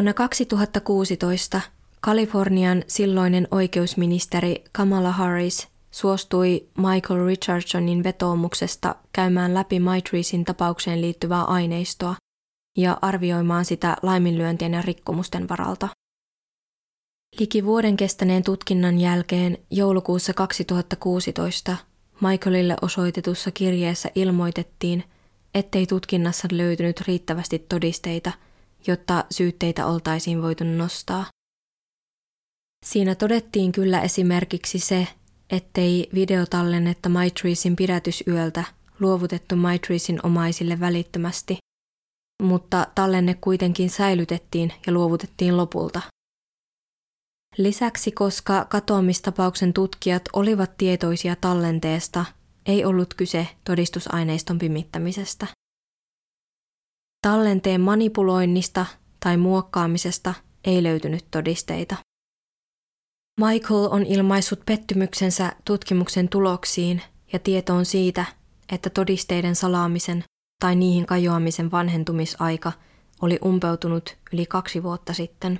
Vuonna 2016 Kalifornian silloinen oikeusministeri Kamala Harris suostui Michael Richardsonin vetoomuksesta käymään läpi Maitreesin tapaukseen liittyvää aineistoa ja arvioimaan sitä laiminlyöntien ja rikkomusten varalta. Liki vuoden kestäneen tutkinnan jälkeen joulukuussa 2016 Michaelille osoitetussa kirjeessä ilmoitettiin, ettei tutkinnassa löytynyt riittävästi todisteita – jotta syytteitä oltaisiin voitu nostaa. Siinä todettiin kyllä esimerkiksi se, ettei videotallennetta Maitreesin pidätysyöltä luovutettu Maitreesin omaisille välittömästi, mutta tallenne kuitenkin säilytettiin ja luovutettiin lopulta. Lisäksi, koska katoamistapauksen tutkijat olivat tietoisia tallenteesta, ei ollut kyse todistusaineiston pimittämisestä. Tallenteen manipuloinnista tai muokkaamisesta ei löytynyt todisteita. Michael on ilmaissut pettymyksensä tutkimuksen tuloksiin ja tietoon siitä, että todisteiden salaamisen tai niihin kajoamisen vanhentumisaika oli umpeutunut yli kaksi vuotta sitten.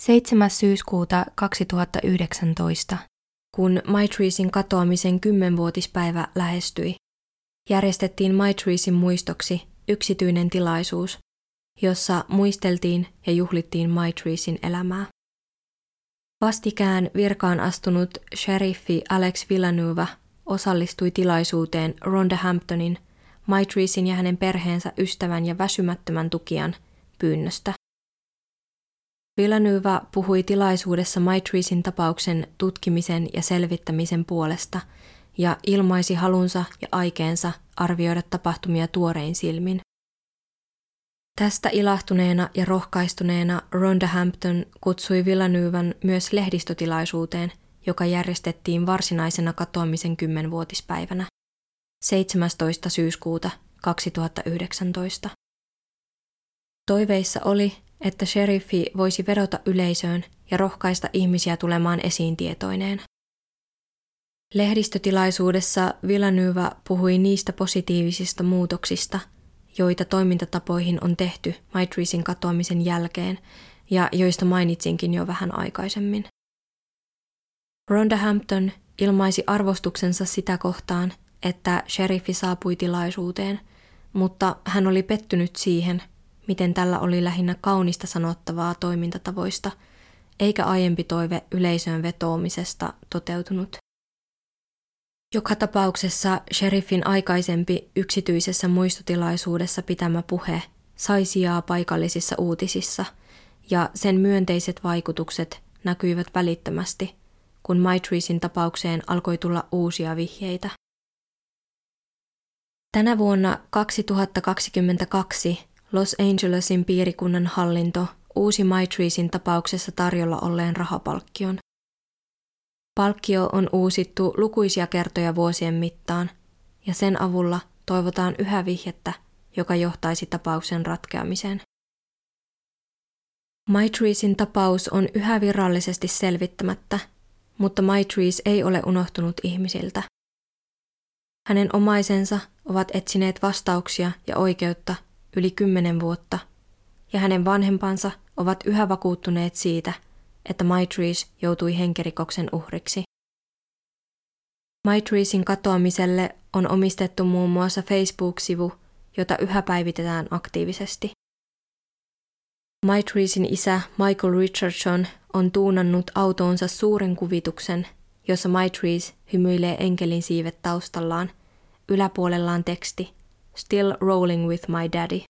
7. syyskuuta 2019, kun Maitreesin katoamisen kymmenvuotispäivä lähestyi, järjestettiin Maitreesin muistoksi yksityinen tilaisuus, jossa muisteltiin ja juhlittiin Maitreesin elämää. Vastikään virkaan astunut sheriffi Alex Villanueva osallistui tilaisuuteen Rhonda Hamptonin, Maitreesin ja hänen perheensä ystävän ja väsymättömän tukijan pyynnöstä. Villanueva puhui tilaisuudessa Maitreesin tapauksen tutkimisen ja selvittämisen puolesta ja ilmaisi halunsa ja aikeensa arvioida tapahtumia tuorein silmin. Tästä ilahtuneena ja rohkaistuneena Rhonda Hampton kutsui Villanuevan myös lehdistötilaisuuteen, joka järjestettiin varsinaisena katoamisen kymmenvuotispäivänä 17. syyskuuta 2019. Toiveissa oli, että sheriffi voisi vedota yleisöön ja rohkaista ihmisiä tulemaan esiin tietoineen. Lehdistötilaisuudessa Villanueva puhui niistä positiivisista muutoksista – joita toimintatapoihin on tehty Maitreesin katoamisen jälkeen ja joista mainitsinkin jo vähän aikaisemmin. Rhonda Hampton ilmaisi arvostuksensa sitä kohtaan, että sheriffi saapui tilaisuuteen, mutta hän oli pettynyt siihen, miten tällä oli lähinnä kaunista sanottavaa toimintatavoista, eikä aiempi toive yleisöön vetoomisesta toteutunut. Joka tapauksessa sheriffin aikaisempi yksityisessä muistotilaisuudessa pitämä puhe sai sijaa paikallisissa uutisissa, ja sen myönteiset vaikutukset näkyivät välittömästi, kun Maitreesin tapaukseen alkoi tulla uusia vihjeitä. Tänä vuonna 2022 Los Angelesin piirikunnan hallinto uusi Maitreesin tapauksessa tarjolla olleen rahapalkkion. Palkkio on uusittu lukuisia kertoja vuosien mittaan, ja sen avulla toivotaan yhä vihjettä, joka johtaisi tapauksen ratkeamiseen. Maitreesin tapaus on yhä virallisesti selvittämättä, mutta Maitrees ei ole unohtunut ihmisiltä. Hänen omaisensa ovat etsineet vastauksia ja oikeutta yli kymmenen vuotta, ja hänen vanhempansa ovat yhä vakuuttuneet siitä – että Maitrees joutui henkirikoksen uhriksi. Maitreesin katoamiselle on omistettu muun muassa Facebook-sivu, jota yhä päivitetään aktiivisesti. Maitreesin isä Michael Richardson on tuunannut autoonsa suuren kuvituksen, jossa Maitrees hymyilee enkelin siivet taustallaan, yläpuolellaan teksti Still rolling with my daddy.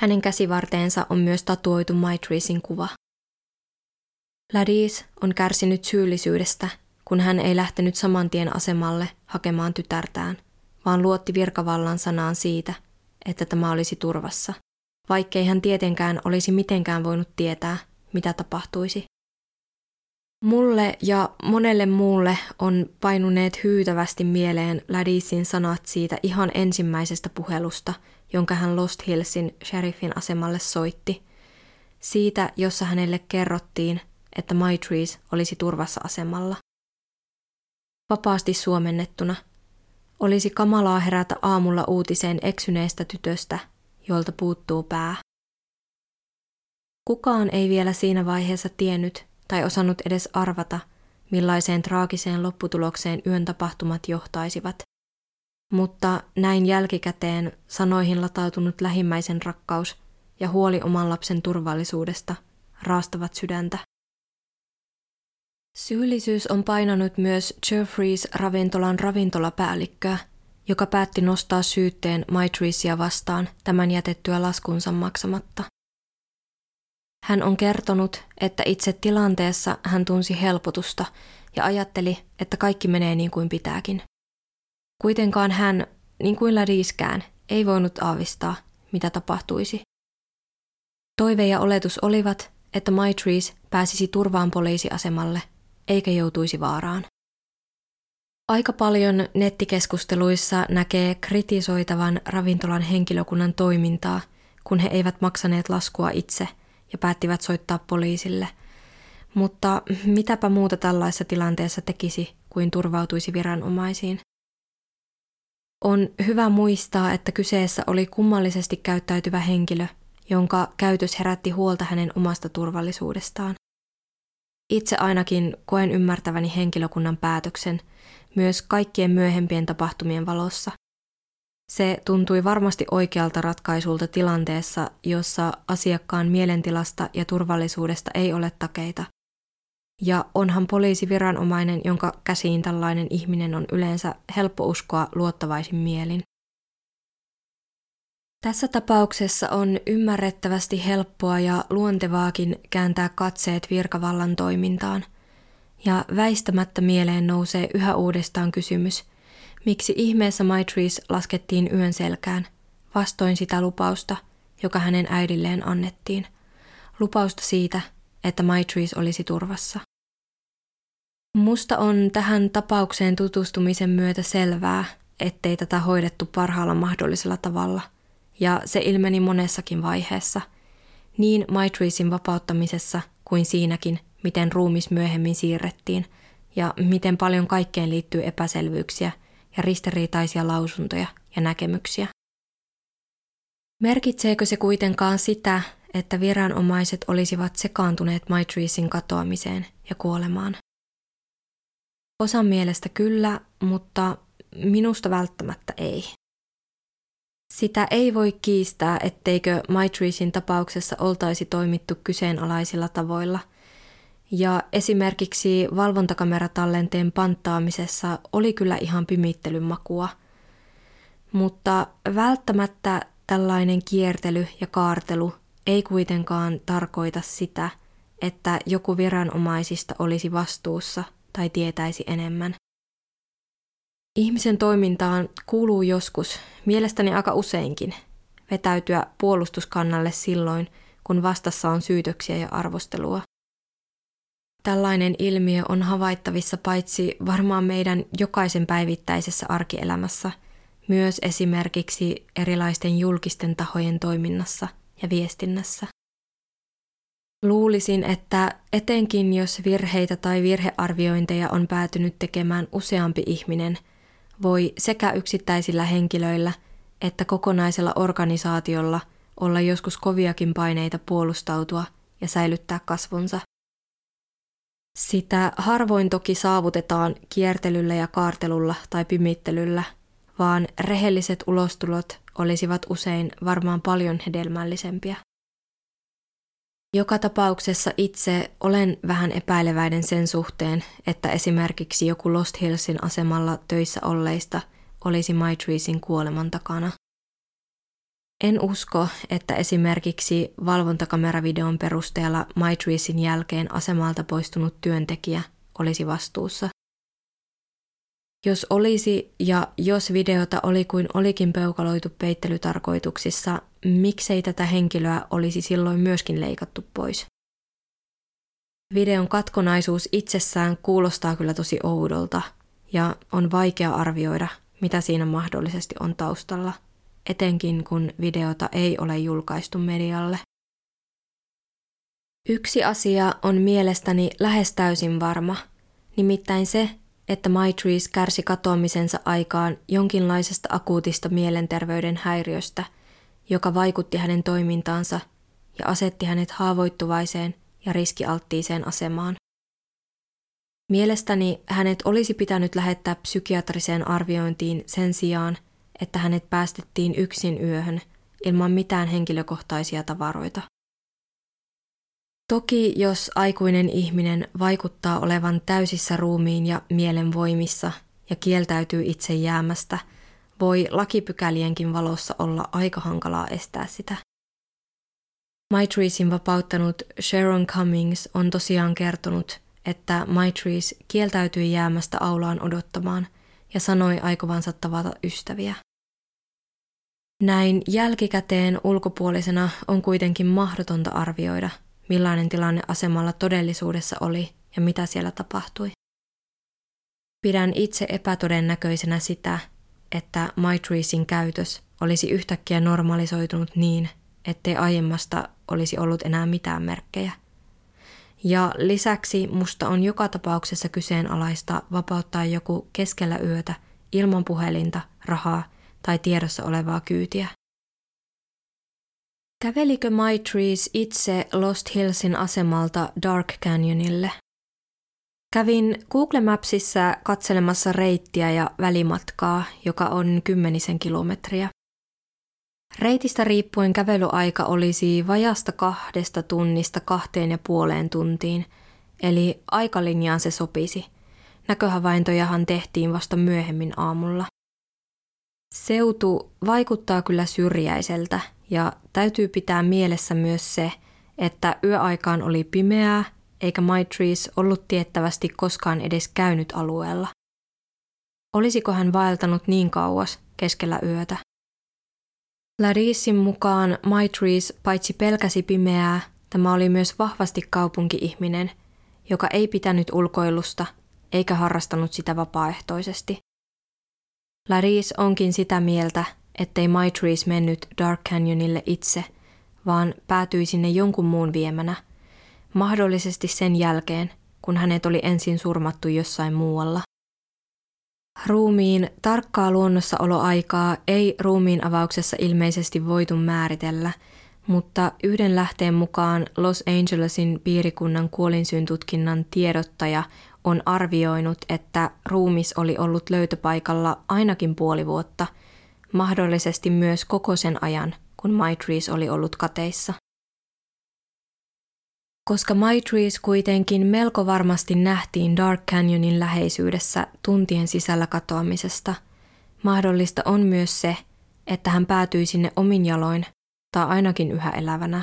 Hänen käsivarteensa on myös tatuoitu Maitreesin kuva. Ladis on kärsinyt syyllisyydestä, kun hän ei lähtenyt saman tien asemalle hakemaan tytärtään, vaan luotti virkavallan sanaan siitä, että tämä olisi turvassa, vaikkei hän tietenkään olisi mitenkään voinut tietää, mitä tapahtuisi. Mulle ja monelle muulle on painuneet hyytävästi mieleen Ladisin sanat siitä ihan ensimmäisestä puhelusta, jonka hän Lost Hillsin sheriffin asemalle soitti. Siitä, jossa hänelle kerrottiin, että Maitrees olisi turvassa asemalla. Vapaasti suomennettuna, olisi kamalaa herätä aamulla uutiseen eksyneestä tytöstä, jolta puuttuu pää. Kukaan ei vielä siinä vaiheessa tiennyt tai osannut edes arvata, millaiseen traagiseen lopputulokseen yön tapahtumat johtaisivat. Mutta näin jälkikäteen sanoihin latautunut lähimmäisen rakkaus ja huoli oman lapsen turvallisuudesta raastavat sydäntä. Syyllisyys on painanut myös Jeffreys ravintolan ravintolapäällikköä, joka päätti nostaa syytteen Maitreesia vastaan tämän jätettyä laskunsa maksamatta. Hän on kertonut, että itse tilanteessa hän tunsi helpotusta ja ajatteli, että kaikki menee niin kuin pitääkin. Kuitenkaan hän, niin kuin Ladiskään, ei voinut aavistaa, mitä tapahtuisi. Toive ja oletus olivat, että Maitrees pääsisi turvaan poliisiasemalle eikä joutuisi vaaraan. Aika paljon nettikeskusteluissa näkee kritisoitavan ravintolan henkilökunnan toimintaa, kun he eivät maksaneet laskua itse ja päättivät soittaa poliisille. Mutta mitäpä muuta tällaisessa tilanteessa tekisi kuin turvautuisi viranomaisiin? On hyvä muistaa, että kyseessä oli kummallisesti käyttäytyvä henkilö, jonka käytös herätti huolta hänen omasta turvallisuudestaan. Itse ainakin koen ymmärtäväni henkilökunnan päätöksen – myös kaikkien myöhempien tapahtumien valossa. Se tuntui varmasti oikealta ratkaisulta tilanteessa, jossa asiakkaan mielentilasta ja turvallisuudesta ei ole takeita. Ja onhan poliisi viranomainen, jonka käsiin tällainen ihminen on yleensä helppo uskoa luottavaisin mielin. Tässä tapauksessa on ymmärrettävästi helppoa ja luontevaakin kääntää katseet virkavallan toimintaan – ja väistämättä mieleen nousee yhä uudestaan kysymys, miksi ihmeessä Maitrees laskettiin yön selkään, vastoin sitä lupausta, joka hänen äidilleen annettiin. Lupausta siitä, että Maitrees olisi turvassa. Musta on tähän tapaukseen tutustumisen myötä selvää, ettei tätä hoidettu parhaalla mahdollisella tavalla, ja se ilmeni monessakin vaiheessa, niin Maitreesin vapauttamisessa kuin siinäkin, miten ruumis myöhemmin siirrettiin ja miten paljon kaikkeen liittyy epäselvyyksiä ja ristiriitaisia lausuntoja ja näkemyksiä. Merkitseekö se kuitenkaan sitä, että viranomaiset olisivat sekaantuneet Maitreesin katoamiseen ja kuolemaan? Osan mielestä kyllä, mutta minusta välttämättä ei. Sitä ei voi kiistää, etteikö Maitreesin tapauksessa oltaisi toimittu kyseenalaisilla tavoilla – ja esimerkiksi valvontakameratallenteen panttaamisessa oli kyllä ihan pimittelyn makua. Mutta välttämättä tällainen kiertely ja kaartelu ei kuitenkaan tarkoita sitä, että joku viranomaisista olisi vastuussa tai tietäisi enemmän. Ihmisen toimintaan kuuluu joskus, mielestäni aika useinkin, vetäytyä puolustuskannalle silloin, kun vastassa on syytöksiä ja arvostelua. Tällainen ilmiö on havaittavissa paitsi varmaan meidän jokaisen päivittäisessä arkielämässä, myös esimerkiksi erilaisten julkisten tahojen toiminnassa ja viestinnässä. Luulisin, että etenkin jos virheitä tai virhearviointeja on päätynyt tekemään useampi ihminen, voi sekä yksittäisillä henkilöillä että kokonaisella organisaatiolla olla joskus koviakin paineita puolustautua ja säilyttää kasvonsa – sitä harvoin toki saavutetaan kiertelyllä ja kaartelulla tai pimittelyllä, vaan rehelliset ulostulot olisivat usein varmaan paljon hedelmällisempiä. Joka tapauksessa itse olen vähän epäileväinen sen suhteen, että esimerkiksi joku Lost Hillsin asemalla töissä olleista olisi Maitreesin kuoleman takana. En usko, että esimerkiksi valvontakameravideon perusteella MyTreesin jälkeen asemalta poistunut työntekijä olisi vastuussa. Jos olisi ja jos videota oli kuin olikin peukaloitu peittelytarkoituksissa, miksei tätä henkilöä olisi silloin myöskin leikattu pois? Videon katkonaisuus itsessään kuulostaa kyllä tosi oudolta ja on vaikea arvioida, mitä siinä mahdollisesti on taustalla – etenkin kun videota ei ole julkaistu medialle. Yksi asia on mielestäni lähes täysin varma, nimittäin se, että Maitrees kärsi katoamisensa aikaan jonkinlaisesta akuutista mielenterveyden häiriöstä, joka vaikutti hänen toimintaansa ja asetti hänet haavoittuvaiseen ja riskialttiiseen asemaan. Mielestäni hänet olisi pitänyt lähettää psykiatriseen arviointiin sen sijaan, että hänet päästettiin yksin yöhön ilman mitään henkilökohtaisia tavaroita. Toki jos aikuinen ihminen vaikuttaa olevan täysissä ruumiin ja mielen voimissa ja kieltäytyy itse jäämästä, voi lakipykälienkin valossa olla aika hankalaa estää sitä. Maitreesin vapauttanut Sharon Cummings on tosiaan kertonut, että Maitrees kieltäytyi jäämästä aulaan odottamaan ja sanoi aikovansa tavata ystäviä. Näin jälkikäteen ulkopuolisena on kuitenkin mahdotonta arvioida, millainen tilanne asemalla todellisuudessa oli ja mitä siellä tapahtui. Pidän itse epätodennäköisenä sitä, että MyTreesin käytös olisi yhtäkkiä normalisoitunut niin, ettei aiemmasta olisi ollut enää mitään merkkejä. Ja lisäksi musta on joka tapauksessa kyseenalaista vapauttaa joku keskellä yötä ilman puhelinta, rahaa tai tiedossa olevaa kyytiä. Kävelikö MyTrees itse Lost Hillsin asemalta Dark Canyonille? Kävin Google Mapsissa katselemassa reittiä ja välimatkaa, joka on kymmenisen kilometriä. Reitistä riippuen kävelyaika olisi vajasta kahdesta tunnista kahteen ja puoleen tuntiin, eli aikalinjaan se sopisi. Näköhavaintojahan tehtiin vasta myöhemmin aamulla. Seutu vaikuttaa kyllä syrjäiseltä ja täytyy pitää mielessä myös se, että yöaikaan oli pimeää eikä Maitrees ollut tiettävästi koskaan edes käynyt alueella. Olisiko hän vaeltanut niin kauas keskellä yötä? Larissin mukaan Maitrees paitsi pelkäsi pimeää, tämä oli myös vahvasti kaupunki-ihminen, joka ei pitänyt ulkoilusta eikä harrastanut sitä vapaaehtoisesti. Laris onkin sitä mieltä, ettei Maitrees mennyt Dark Canyonille itse, vaan päätyi sinne jonkun muun viemänä, mahdollisesti sen jälkeen, kun hänet oli ensin surmattu jossain muualla. Ruumiin tarkkaa luonnossaoloaikaa ei ruumiin avauksessa ilmeisesti voitu määritellä, mutta yhden lähteen mukaan Los Angelesin piirikunnan kuolinsyntutkinnan tiedottaja on arvioinut, että ruumis oli ollut löytöpaikalla ainakin puoli vuotta, mahdollisesti myös koko sen ajan, kun Maitrees oli ollut kateissa. Koska Maitrees kuitenkin melko varmasti nähtiin Dark Canyonin läheisyydessä tuntien sisällä katoamisesta, mahdollista on myös se, että hän päätyi sinne omin jaloin tai ainakin yhä elävänä.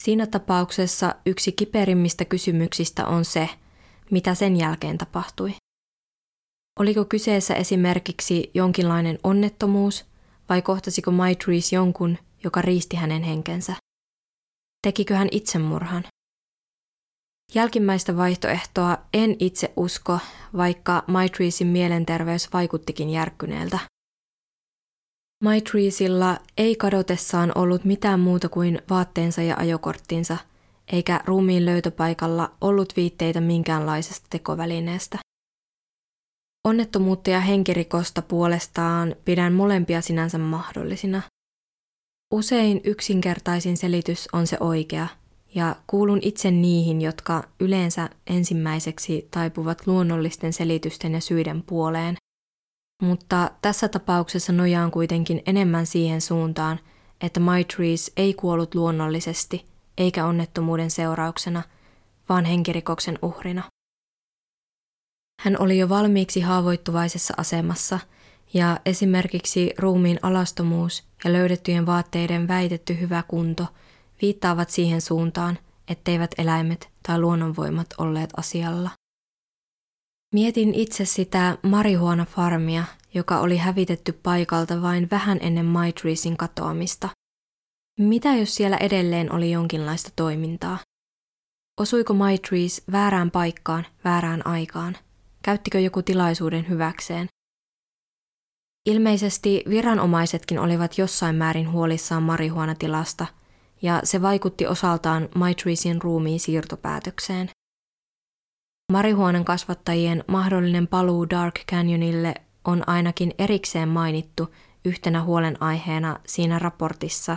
Siinä tapauksessa yksi kiperimmistä kysymyksistä on se, mitä sen jälkeen tapahtui. Oliko kyseessä esimerkiksi jonkinlainen onnettomuus vai kohtasiko Maitrees jonkun, joka riisti hänen henkensä? Tekikö hän itsemurhan? Jälkimmäistä vaihtoehtoa en itse usko, vaikka Maitreesin mielenterveys vaikuttikin järkkyneeltä. Maitreesilla ei kadotessaan ollut mitään muuta kuin vaatteensa ja ajokorttinsa, eikä ruumiin löytöpaikalla ollut viitteitä minkäänlaisesta tekovälineestä. Onnettomuutta ja henkirikosta puolestaan pidän molempia sinänsä mahdollisina – Usein yksinkertaisin selitys on se oikea, ja kuulun itse niihin, jotka yleensä ensimmäiseksi taipuvat luonnollisten selitysten ja syiden puoleen. Mutta tässä tapauksessa nojaan kuitenkin enemmän siihen suuntaan, että Maitrees ei kuollut luonnollisesti eikä onnettomuuden seurauksena, vaan henkirikoksen uhrina. Hän oli jo valmiiksi haavoittuvaisessa asemassa – ja esimerkiksi ruumiin alastomuus ja löydettyjen vaatteiden väitetty hyvä kunto viittaavat siihen suuntaan, etteivät eläimet tai luonnonvoimat olleet asialla. Mietin itse sitä marihuana-farmia, joka oli hävitetty paikalta vain vähän ennen Maitreesin katoamista. Mitä jos siellä edelleen oli jonkinlaista toimintaa? Osuiko Maitrees väärään paikkaan, väärään aikaan? Käyttikö joku tilaisuuden hyväkseen? Ilmeisesti viranomaisetkin olivat jossain määrin huolissaan marihuonatilasta, ja se vaikutti osaltaan Maitreesin ruumiin siirtopäätökseen. Marihuonan kasvattajien mahdollinen paluu Dark Canyonille on ainakin erikseen mainittu yhtenä huolenaiheena siinä raportissa,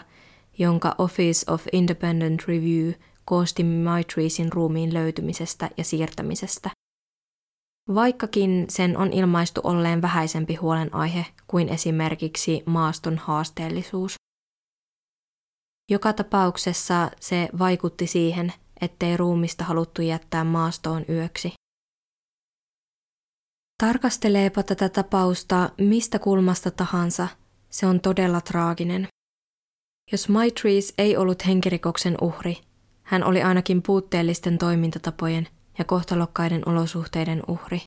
jonka Office of Independent Review koosti Maitreesin ruumiin löytymisestä ja siirtämisestä vaikkakin sen on ilmaistu olleen vähäisempi huolenaihe kuin esimerkiksi maaston haasteellisuus. Joka tapauksessa se vaikutti siihen, ettei ruumista haluttu jättää maastoon yöksi. Tarkasteleepa tätä tapausta mistä kulmasta tahansa, se on todella traaginen. Jos Maitrees ei ollut henkirikoksen uhri, hän oli ainakin puutteellisten toimintatapojen ja kohtalokkaiden olosuhteiden uhri.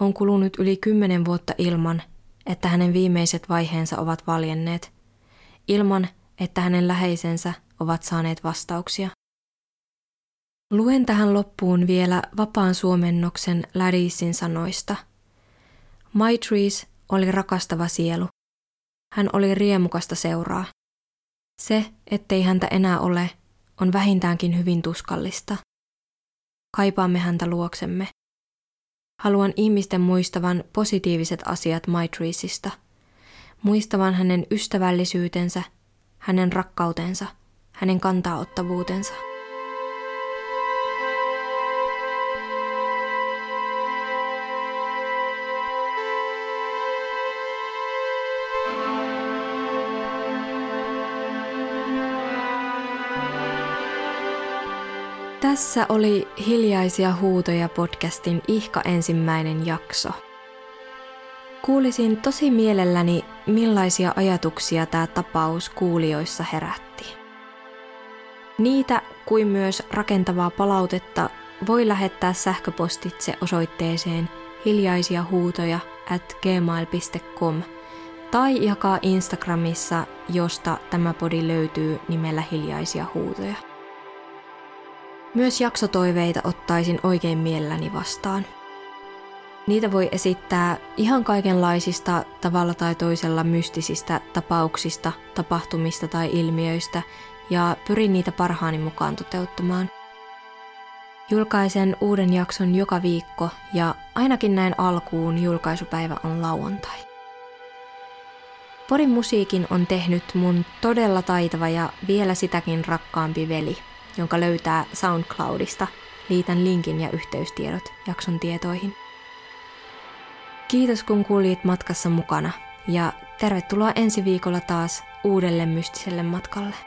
On kulunut yli kymmenen vuotta ilman, että hänen viimeiset vaiheensa ovat valjenneet, ilman että hänen läheisensä ovat saaneet vastauksia. Luen tähän loppuun vielä vapaan suomennoksen Ladisin sanoista. Maitrees oli rakastava sielu. Hän oli riemukasta seuraa. Se, ettei häntä enää ole, on vähintäänkin hyvin tuskallista. Kaipaamme häntä luoksemme. Haluan ihmisten muistavan positiiviset asiat Maitreesista, muistavan hänen ystävällisyytensä, hänen rakkautensa, hänen kantaottavuutensa. Tässä oli Hiljaisia huutoja podcastin ihka ensimmäinen jakso. Kuulisin tosi mielelläni, millaisia ajatuksia tämä tapaus kuulijoissa herätti. Niitä kuin myös rakentavaa palautetta voi lähettää sähköpostitse osoitteeseen hiljaisia huutoja at gmail.com tai jakaa Instagramissa, josta tämä podi löytyy nimellä hiljaisia huutoja. Myös jaksotoiveita ottaisin oikein mielelläni vastaan. Niitä voi esittää ihan kaikenlaisista tavalla tai toisella mystisistä tapauksista, tapahtumista tai ilmiöistä ja pyrin niitä parhaani mukaan toteuttamaan. Julkaisen uuden jakson joka viikko ja ainakin näin alkuun julkaisupäivä on lauantai. Porin musiikin on tehnyt mun todella taitava ja vielä sitäkin rakkaampi veli – jonka löytää SoundCloudista. Liitän linkin ja yhteystiedot jakson tietoihin. Kiitos kun kuulit matkassa mukana ja tervetuloa ensi viikolla taas uudelle mystiselle matkalle.